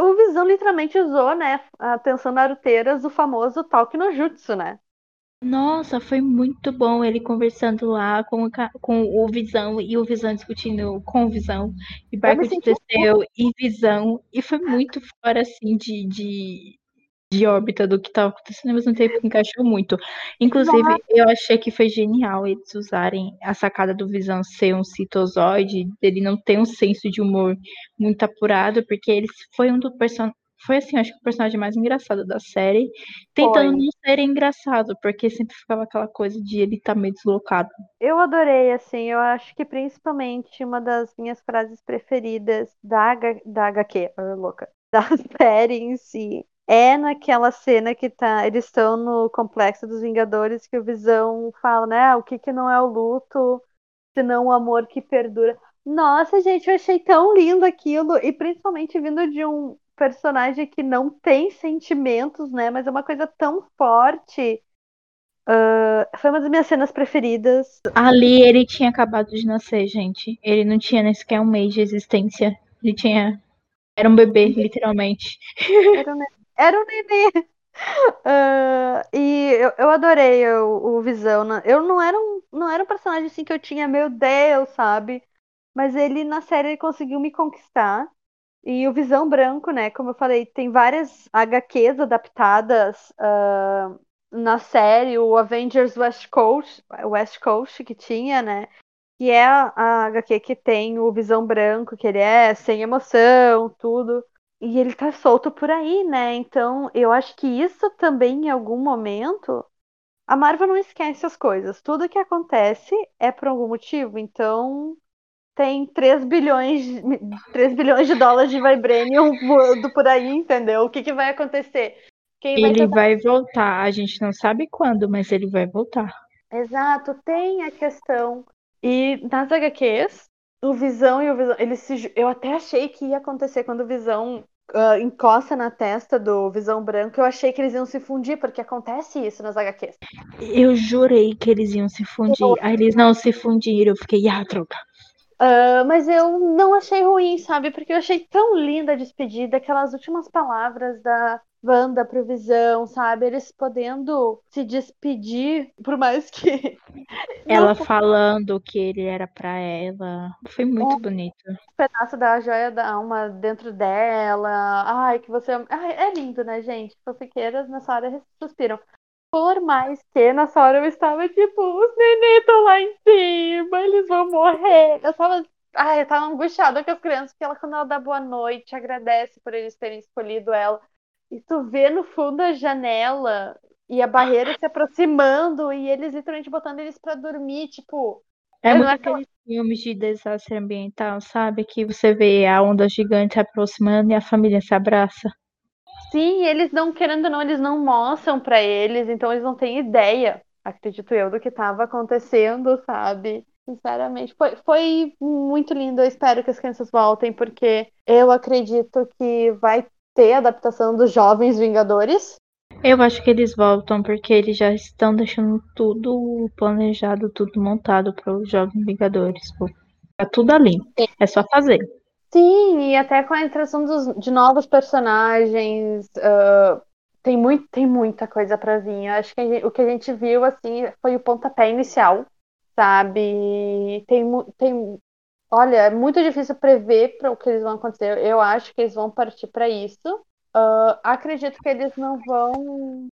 O Visão literalmente usou, né? Atenção naruteiras, o famoso Talk no Jutsu, né? Nossa, foi muito bom ele conversando lá com, com o Visão e o Visão discutindo com o Visão. E barco de Teseu e Visão. E foi muito fora, assim, de, de, de órbita do que estava acontecendo, ao mesmo tempo encaixou muito. Inclusive, eu achei que foi genial eles usarem a sacada do Visão ser um citozoide, ele não ter um senso de humor muito apurado, porque ele foi um do person... Foi assim, acho que o personagem mais engraçado da série, tentando Foi. não ser engraçado, porque sempre ficava aquela coisa de ele estar meio deslocado. Eu adorei, assim, eu acho que principalmente uma das minhas frases preferidas da, H- da HQ, louca, da série em si, é naquela cena que tá, eles estão no Complexo dos Vingadores, que o Visão fala, né, "Ah, o que que não é o luto, senão o amor que perdura. Nossa, gente, eu achei tão lindo aquilo, e principalmente vindo de um personagem que não tem sentimentos, né, mas é uma coisa tão forte. Ah, foi uma das minhas cenas preferidas. Ali ele tinha acabado de nascer, gente. Ele não tinha nem sequer um mês de existência. Ele tinha. Era um bebê, literalmente. Era um, era um nenê. Ah, e eu, eu adorei o, o Visão. né? Eu não era um, não era um personagem assim que eu tinha, meu Deus, sabe? Mas ele na série ele conseguiu me conquistar. E o Visão Branco, né? Como eu falei, tem várias HQs adaptadas ah, na série, o Avengers West Coast, West Coast que tinha, né? Que é a HQ que tem o Visão Branco, que ele é sem emoção, tudo. E ele tá solto por aí, né? Então, eu acho que isso também, em algum momento, a Marvel não esquece as coisas. Tudo que acontece é por algum motivo. Então, tem 3 bilhões, 3 bilhões de dólares de Vibranium voando por aí, entendeu? O que, que vai acontecer? Quem ele vai, vai voltar. A gente não sabe quando, mas ele vai voltar. Exato, tem a questão. E nas HQs, o Visão e o Visão, eles se, eu até achei que ia acontecer quando o Visão uh, encosta na testa do Visão Branco, eu achei que eles iam se fundir, porque acontece isso nas HQs. Eu jurei que eles iam se fundir. Eu... Aí eles não se fundiram, eu fiquei, ah, troca. Uh, mas eu não achei ruim, sabe? Porque eu achei tão linda a despedida, aquelas últimas palavras da Wanda pro Visão, sabe? Eles podendo se despedir, por mais que. Ela não... falando que ele era para ela. Foi muito é. bonito. Um pedaço da joia da alma dentro dela. Ai, que você. Ai, é lindo, né, gente? Fofiqueiras nessa hora suspiram. Por mais que nessa hora eu estava tipo, os neném estão lá em cima, eles vão morrer. Eu tava. Ai, eu tava angustiada com as crianças, porque ela, quando ela dá boa noite, agradece por eles terem escolhido ela. E tu vê no fundo a janela e a barreira se aproximando e eles literalmente botando eles para dormir, tipo. É muito aqueles filmes de desastre ambiental, sabe? Que você vê a onda gigante se aproximando e a família se abraça. Sim, eles não, querendo ou não, eles não mostram para eles, então eles não têm ideia, acredito eu, do que estava acontecendo, sabe? Sinceramente, foi, foi muito lindo. Eu espero que as crianças voltem, porque eu acredito que vai ter adaptação dos Jovens Vingadores. Eu acho que eles voltam porque eles já estão deixando tudo planejado, tudo montado para os Jovens Vingadores. Tá tudo ali. É só fazer. Sim, e até com a introdução dos, de novos personagens, uh, tem, muito, tem muita coisa para vir. acho que gente, o que a gente viu assim foi o pontapé inicial, sabe? Tem, tem Olha, é muito difícil prever para o que eles vão acontecer. Eu acho que eles vão partir para isso. Uh, acredito que eles não vão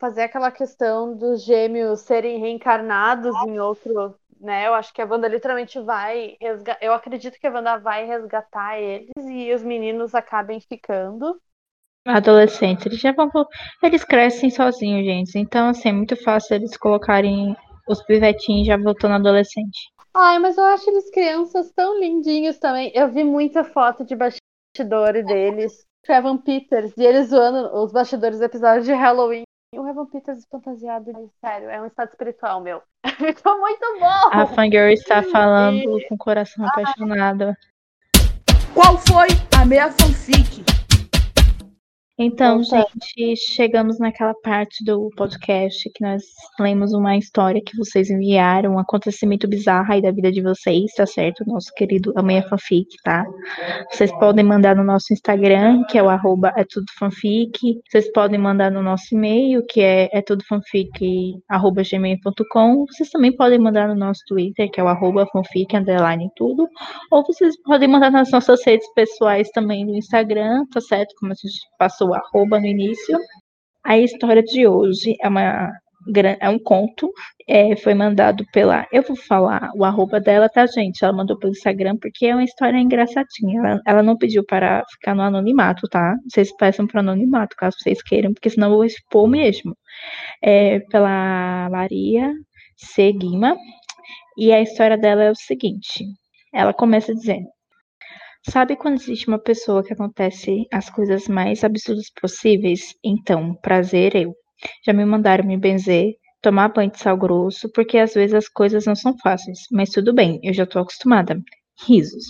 fazer aquela questão dos gêmeos serem reencarnados em outro, né? Eu acho que a Wanda literalmente vai. Eu acredito que a Wanda vai resgatar eles e os meninos acabem ficando. Adolescentes, eles já vão. Eles crescem sozinhos, gente. Então, assim, é muito fácil eles colocarem os pivetinhos já voltando adolescente. Ai, mas eu acho eles crianças tão lindinhos também. Eu vi muita foto de bastidores deles. Evan Peters, e eles zoando os bastidores do episódio de Halloween. O Evan Peters fantasiado, sério, é um estado espiritual meu. Ficou muito bom! A Fangirl está falando e... com o coração apaixonado. Qual foi a minha fanfic? Então, gente, chegamos naquela parte do podcast que nós lemos uma história que vocês enviaram, um acontecimento bizarro aí da vida de vocês, tá certo? Nosso querido Amanhã Fanfic, tá? Vocês podem mandar no nosso Instagram, que é o arroba é tudo fanfic. Vocês podem mandar no nosso e-mail, que é é tudo fanfic, arroba gmail.com. Vocês também podem mandar no nosso Twitter, que é o arroba fanfic, underline tudo. Ou vocês podem mandar nas nossas redes pessoais também no Instagram, tá certo? Como a gente passou o arroba no início. A história de hoje é uma é um conto, é, foi mandado pela. Eu vou falar o arroba dela, tá, gente? Ela mandou pelo Instagram porque é uma história engraçadinha. Ela, ela não pediu para ficar no anonimato, tá? Vocês peçam para anonimato, caso vocês queiram, porque senão eu vou expor mesmo. É pela Maria Seguima. E a história dela é o seguinte: ela começa dizendo. Sabe quando existe uma pessoa que acontece as coisas mais absurdas possíveis? Então, prazer eu. Já me mandaram me benzer, tomar banho de sal grosso, porque às vezes as coisas não são fáceis, mas tudo bem, eu já tô acostumada. Risos.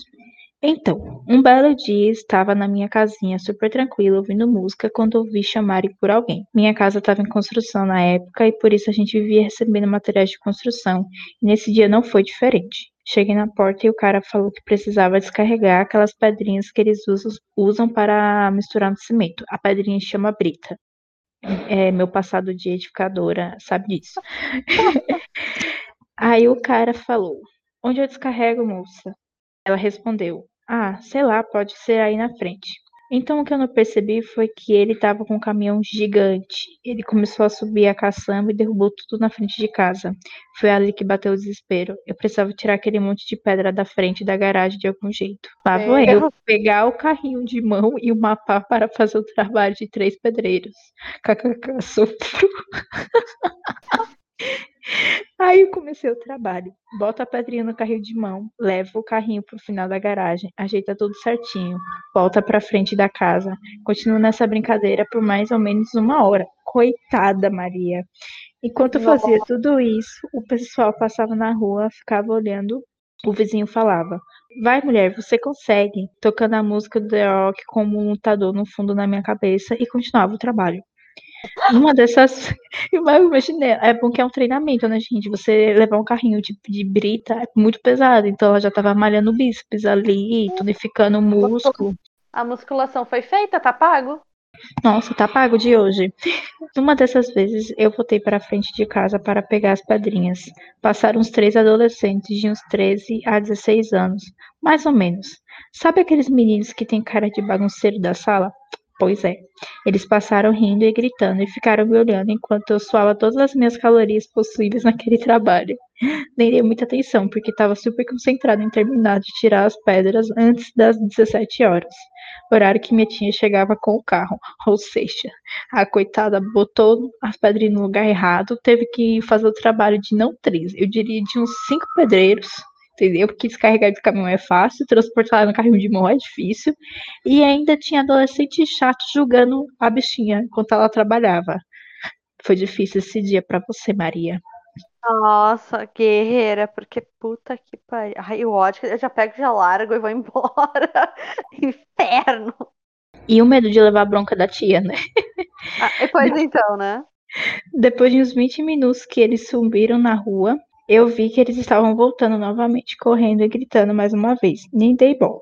Então, um belo dia estava na minha casinha super tranquila ouvindo música quando ouvi chamarem por alguém. Minha casa estava em construção na época e por isso a gente vivia recebendo materiais de construção, e nesse dia não foi diferente. Cheguei na porta e o cara falou que precisava descarregar aquelas pedrinhas que eles usam, usam para misturar no cimento. A pedrinha chama brita. É, meu passado de edificadora sabe disso. Aí o cara falou: Onde eu descarrego, moça? Ela respondeu: Ah, sei lá, pode ser aí na frente. Então o que eu não percebi foi que ele estava com um caminhão gigante. Ele começou a subir a caçamba e derrubou tudo na frente de casa. Foi ali que bateu o desespero. Eu precisava tirar aquele monte de pedra da frente da garagem de algum jeito. Lá vou eu pegar o carrinho de mão e o mapa para fazer o trabalho de três pedreiros. KKK, sofro. Aí eu comecei o trabalho. Bota a pedrinha no carrinho de mão, leva o carrinho pro final da garagem, ajeita tudo certinho, volta pra frente da casa. Continuo nessa brincadeira por mais ou menos uma hora. Coitada, Maria. Enquanto eu fazia tudo isso, o pessoal passava na rua, ficava olhando. O vizinho falava: Vai, mulher, você consegue. Tocando a música do The Rock como um lutador no fundo na minha cabeça e continuava o trabalho. Numa dessas. Eu imaginei. É bom que é um treinamento, né, gente? Você levar um carrinho de, de brita é muito pesado. Então ela já tava malhando o bíceps ali, tonificando o músculo. A musculação foi feita, tá pago? Nossa, tá pago de hoje. Numa dessas vezes, eu voltei para a frente de casa para pegar as pedrinhas. Passaram uns três adolescentes de uns 13 a 16 anos, mais ou menos. Sabe aqueles meninos que têm cara de bagunceiro da sala? Pois é. Eles passaram rindo e gritando e ficaram me olhando enquanto eu suava todas as minhas calorias possíveis naquele trabalho. Nem dei muita atenção, porque estava super concentrado em terminar de tirar as pedras antes das 17 horas. Horário que minha tia chegava com o carro. Ou seja, a coitada botou as pedrinhas no lugar errado, teve que fazer o trabalho de não três, eu diria de uns cinco pedreiros entendeu? Porque descarregar de caminhão é fácil, transportar no carrinho de mão é difícil. E ainda tinha adolescente chato julgando a bichinha enquanto ela trabalhava. Foi difícil esse dia para você, Maria. Nossa, guerreira, porque puta que pariu. Ai, o ódio, eu já pego, já largo e vou embora. Inferno. E o medo de levar a bronca da tia, né? Ah, pois então, né? Depois de uns 20 minutos que eles subiram na rua, eu vi que eles estavam voltando novamente, correndo e gritando mais uma vez. Nem dei bola.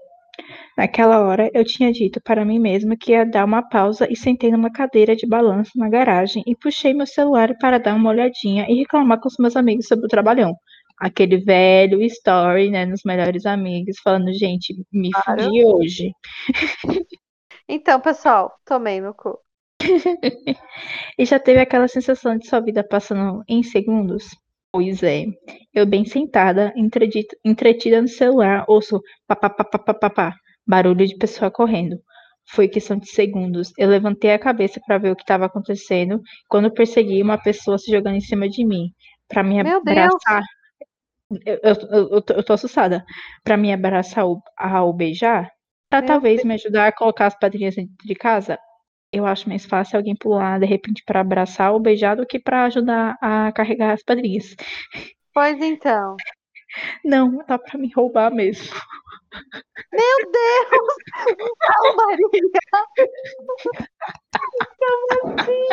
Naquela hora, eu tinha dito para mim mesma que ia dar uma pausa e sentei numa cadeira de balanço na garagem e puxei meu celular para dar uma olhadinha e reclamar com os meus amigos sobre o trabalhão. Aquele velho story, né, nos melhores amigos, falando, gente, me Claro. fudi hoje. Então, pessoal, tomei no cu. E já teve aquela sensação de sua vida passando em segundos? Pois é. Eu bem sentada, entretida no celular, ouço papapá, barulho de pessoa correndo. Foi questão de segundos. Eu levantei a cabeça para ver o que estava acontecendo, quando percebi uma pessoa se jogando em cima de mim, para me Meu Deus! abraçar. Eu, eu, eu, eu tô, eu tô assustada. Para me abraçar ou, ao beijar, para Meu talvez me ajudar a colocar as padrinhas dentro de casa. Eu acho mais fácil alguém pular de repente para abraçar ou beijar do que para ajudar a carregar as padrinhas. Pois então. Não, dá para me roubar mesmo. Meu Deus! Não, Maria! Como assim?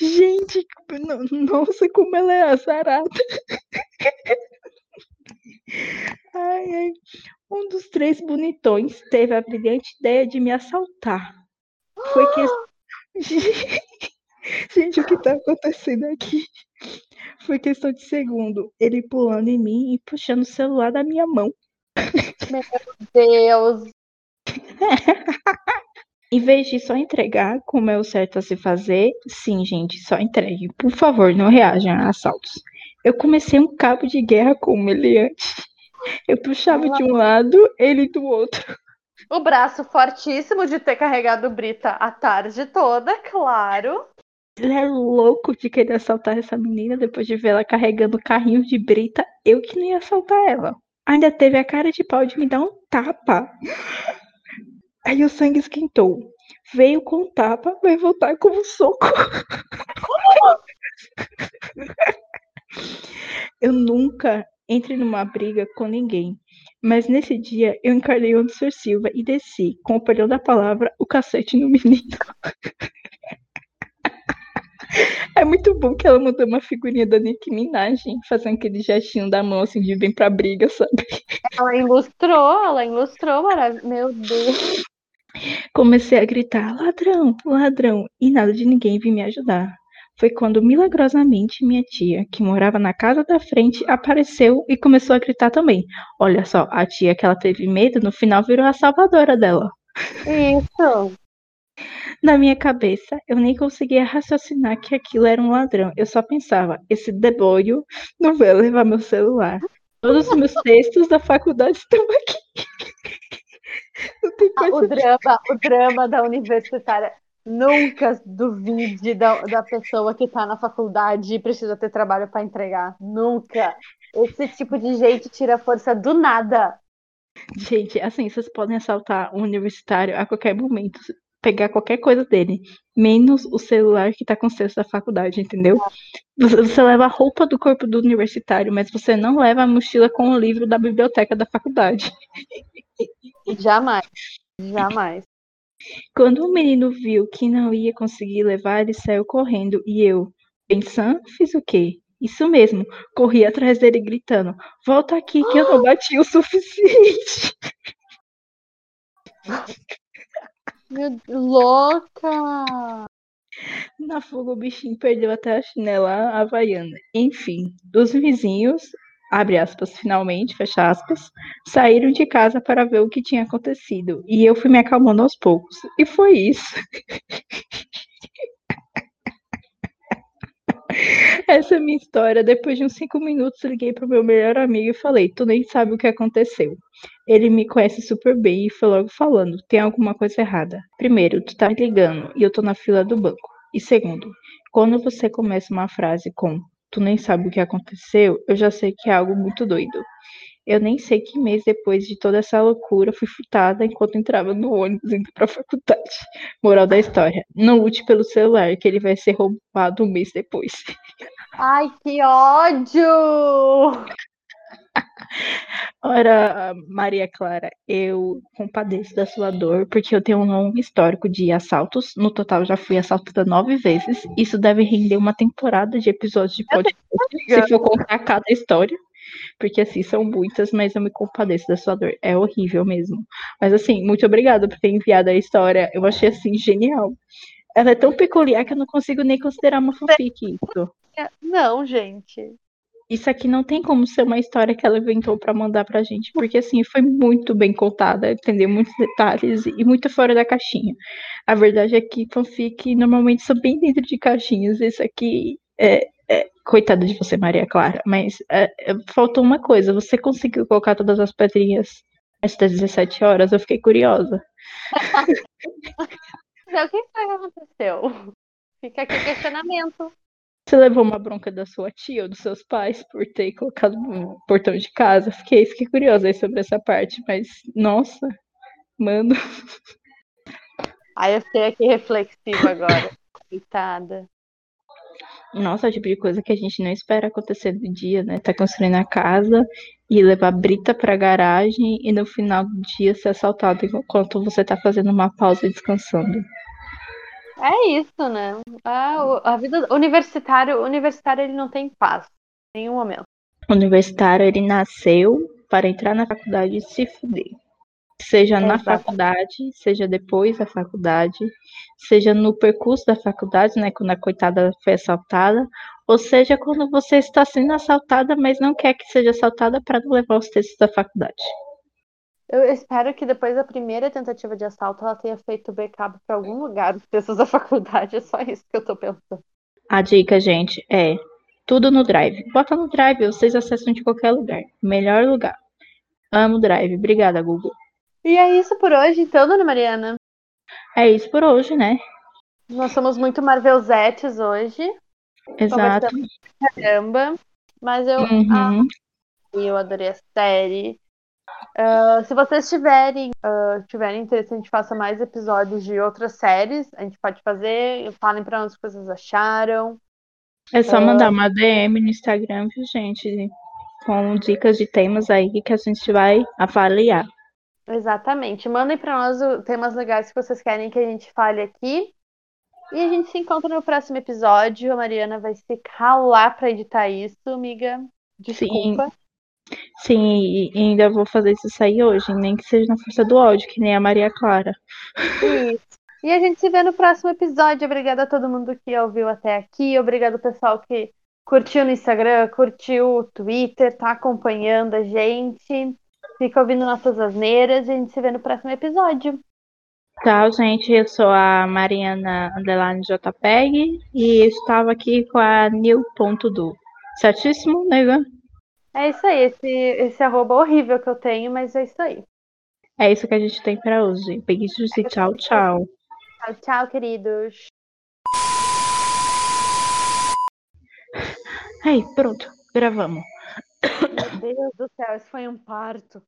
Gente, no- nossa, como ela é azarada. Ai, ai. Um dos três bonitões teve a brilhante ideia de me assaltar. Foi que. Gente, o que tá acontecendo aqui? Foi questão de segundo. Ele pulando em mim e puxando o celular da minha mão. Deus! Em vez de só entregar, como é o certo a se fazer, sim, gente, só entregue. Por favor, não reajam a assaltos. Eu comecei um cabo de guerra com o meliante. Eu puxava de um lado, ele do outro. O braço fortíssimo de ter carregado Brita a tarde toda, claro. Ele é louco de querer assaltar essa menina depois de ver ela carregando carrinho de brita. Eu que não ia assaltar ela. Ainda teve a cara de pau de me dar um tapa. Aí o sangue esquentou. Veio com tapa, vai voltar com um soco. Eu nunca entrei numa briga com ninguém. Mas nesse dia eu encarei o Anderson Silva e desci, com o perdão da palavra, o cacete no menino. É muito bom que ela mandou uma figurinha da Nicki Minaj, fazendo aquele gestinho da mão assim de vem pra briga, sabe? Ela ilustrou, ela ilustrou, maravilhoso. Meu Deus. Comecei a gritar, ladrão, ladrão, e nada de ninguém vir me ajudar. Foi quando milagrosamente minha tia, que morava na casa da frente, apareceu e começou a gritar também. Olha só, a tia que ela teve medo, no final virou a salvadora dela. Isso. Na minha cabeça, eu nem conseguia raciocinar que aquilo era um ladrão. Eu só pensava, esse deboio não vai levar meu celular. Todos os meus textos da faculdade estão aqui. Não tem Ah, coisa o drama, o drama da universitária. Nunca duvide da, da pessoa que tá na faculdade e precisa ter trabalho para entregar. Nunca. Esse tipo de gente tira força do nada. Gente, assim, vocês podem assaltar um universitário a qualquer momento, pegar qualquer coisa dele, menos o celular que tá com o cesto da faculdade, entendeu? Você, você leva a roupa do corpo do universitário, mas você não leva a mochila com o livro da biblioteca da faculdade. Jamais. Jamais. Quando o menino viu que não ia conseguir levar, ele saiu correndo e eu, pensando, fiz o quê? Isso mesmo, corri atrás dele gritando: Volta aqui que eu não bati o suficiente. Meu, louca! Na fuga, o bichinho perdeu até a chinela havaiana. Enfim, os vizinhos, abre aspas, finalmente, fecha aspas, saíram de casa para ver o que tinha acontecido. E eu fui me acalmando aos poucos. E foi isso. Essa é a minha história. Depois de uns cinco minutos, liguei pro meu melhor amigo e falei: Tu nem sabe o que aconteceu. Ele me conhece super bem e foi logo falando: Tem alguma coisa errada. Primeiro, tu tá me ligando e eu tô na fila do banco. E segundo, quando você começa uma frase com Tu nem sabe o que aconteceu, eu já sei que é algo muito doido. Eu nem sei que mês depois de toda essa loucura fui furtada enquanto entrava no ônibus indo pra faculdade. Moral da história: Não lute pelo celular, que ele vai ser roubado um mês depois. Ai, que ódio! Ora, Maria Clara, eu compadeço da sua dor, porque eu tenho um longo histórico de assaltos. No total, já fui assaltada nove vezes. Isso deve render uma temporada de episódios de podcast, se for contar cada história. Porque, assim, são muitas, mas eu me compadeço da sua dor. É horrível mesmo. Mas, assim, muito obrigada por ter enviado a história. Eu achei, assim, genial. Ela é tão peculiar que eu não consigo nem considerar uma fanfic isso. Não, gente. Isso aqui não tem como ser uma história que ela inventou pra mandar pra gente, porque assim, foi muito bem contada, entendeu? Muitos detalhes e muito fora da caixinha. A verdade é que fanfic normalmente são bem dentro de caixinhas. Esse aqui é, é coitada de você, Maria Clara, mas é, é, faltou uma coisa, você conseguiu colocar todas as pedrinhas antes das 17 horas? Eu fiquei curiosa. Então, o que foi que aconteceu? Fica aqui o questionamento. Você levou uma bronca da sua tia ou dos seus pais por ter colocado no portão de casa? Fiquei, fiquei curiosa aí sobre essa parte, mas nossa, mano. Aí eu fiquei aqui reflexiva agora. Coitada. Nossa, é o tipo de coisa que a gente não espera acontecer do dia, né? Tá construindo a casa e levar brita pra garagem e no final do dia ser assaltado enquanto você tá fazendo uma pausa e descansando. É isso, né? A, a vida universitário, universitário ele não tem paz em nenhum momento. O universitário, ele nasceu para entrar na faculdade e se fuder. Seja na Exato. faculdade, seja depois da faculdade, seja no percurso da faculdade, né, quando a coitada foi assaltada, ou seja, quando você está sendo assaltada, mas não quer que seja assaltada para não levar os textos da faculdade. Eu espero que depois da primeira tentativa de assalto ela tenha feito backup para algum lugar dos textos da faculdade. É só isso que eu tô pensando. A dica, gente, é tudo no Drive. Bota no Drive, vocês acessam de qualquer lugar. Melhor lugar. Amo o Drive. Obrigada, Google. E é isso por hoje, então, dona Mariana. É isso por hoje, né? Nós somos muito Marvelzetes hoje. Exato. Caramba. Mas eu, Uhum. eu adorei a série. Ah, se vocês tiverem, ah, tiverem interesse, a gente faça mais episódios de outras séries. A gente pode fazer. Falem pra nós o que vocês acharam. É só mandar uma DM no Instagram, viu, gente? Com dicas de temas aí que a gente vai avaliar. Exatamente. Mandem pra nós temas legais que vocês querem que a gente fale aqui. E a gente se encontra no próximo episódio. A Mariana vai se calar pra editar isso, amiga. Desculpa. Sim, e e ainda vou fazer isso sair hoje, nem que seja na força do ódio, que nem a Maria Clara. Isso. E a gente se vê no próximo episódio. Obrigada a todo mundo que ouviu até aqui. Obrigado, pessoal, que curtiu no Instagram, curtiu o Twitter, tá acompanhando a gente. Fica ouvindo nossas asneiras. E a gente se vê no próximo episódio. Tchau, gente. Eu sou a Mariana Underline JPEG e estava aqui com a Nil.du. Certíssimo, nega? É isso aí, esse, esse arroba horrível que eu tenho, mas é isso aí. É isso que a gente tem para hoje. Beijos e tchau, tchau. Tchau, tchau, queridos. Aí, pronto, gravamos. Meu Deus do céu, isso foi um parto.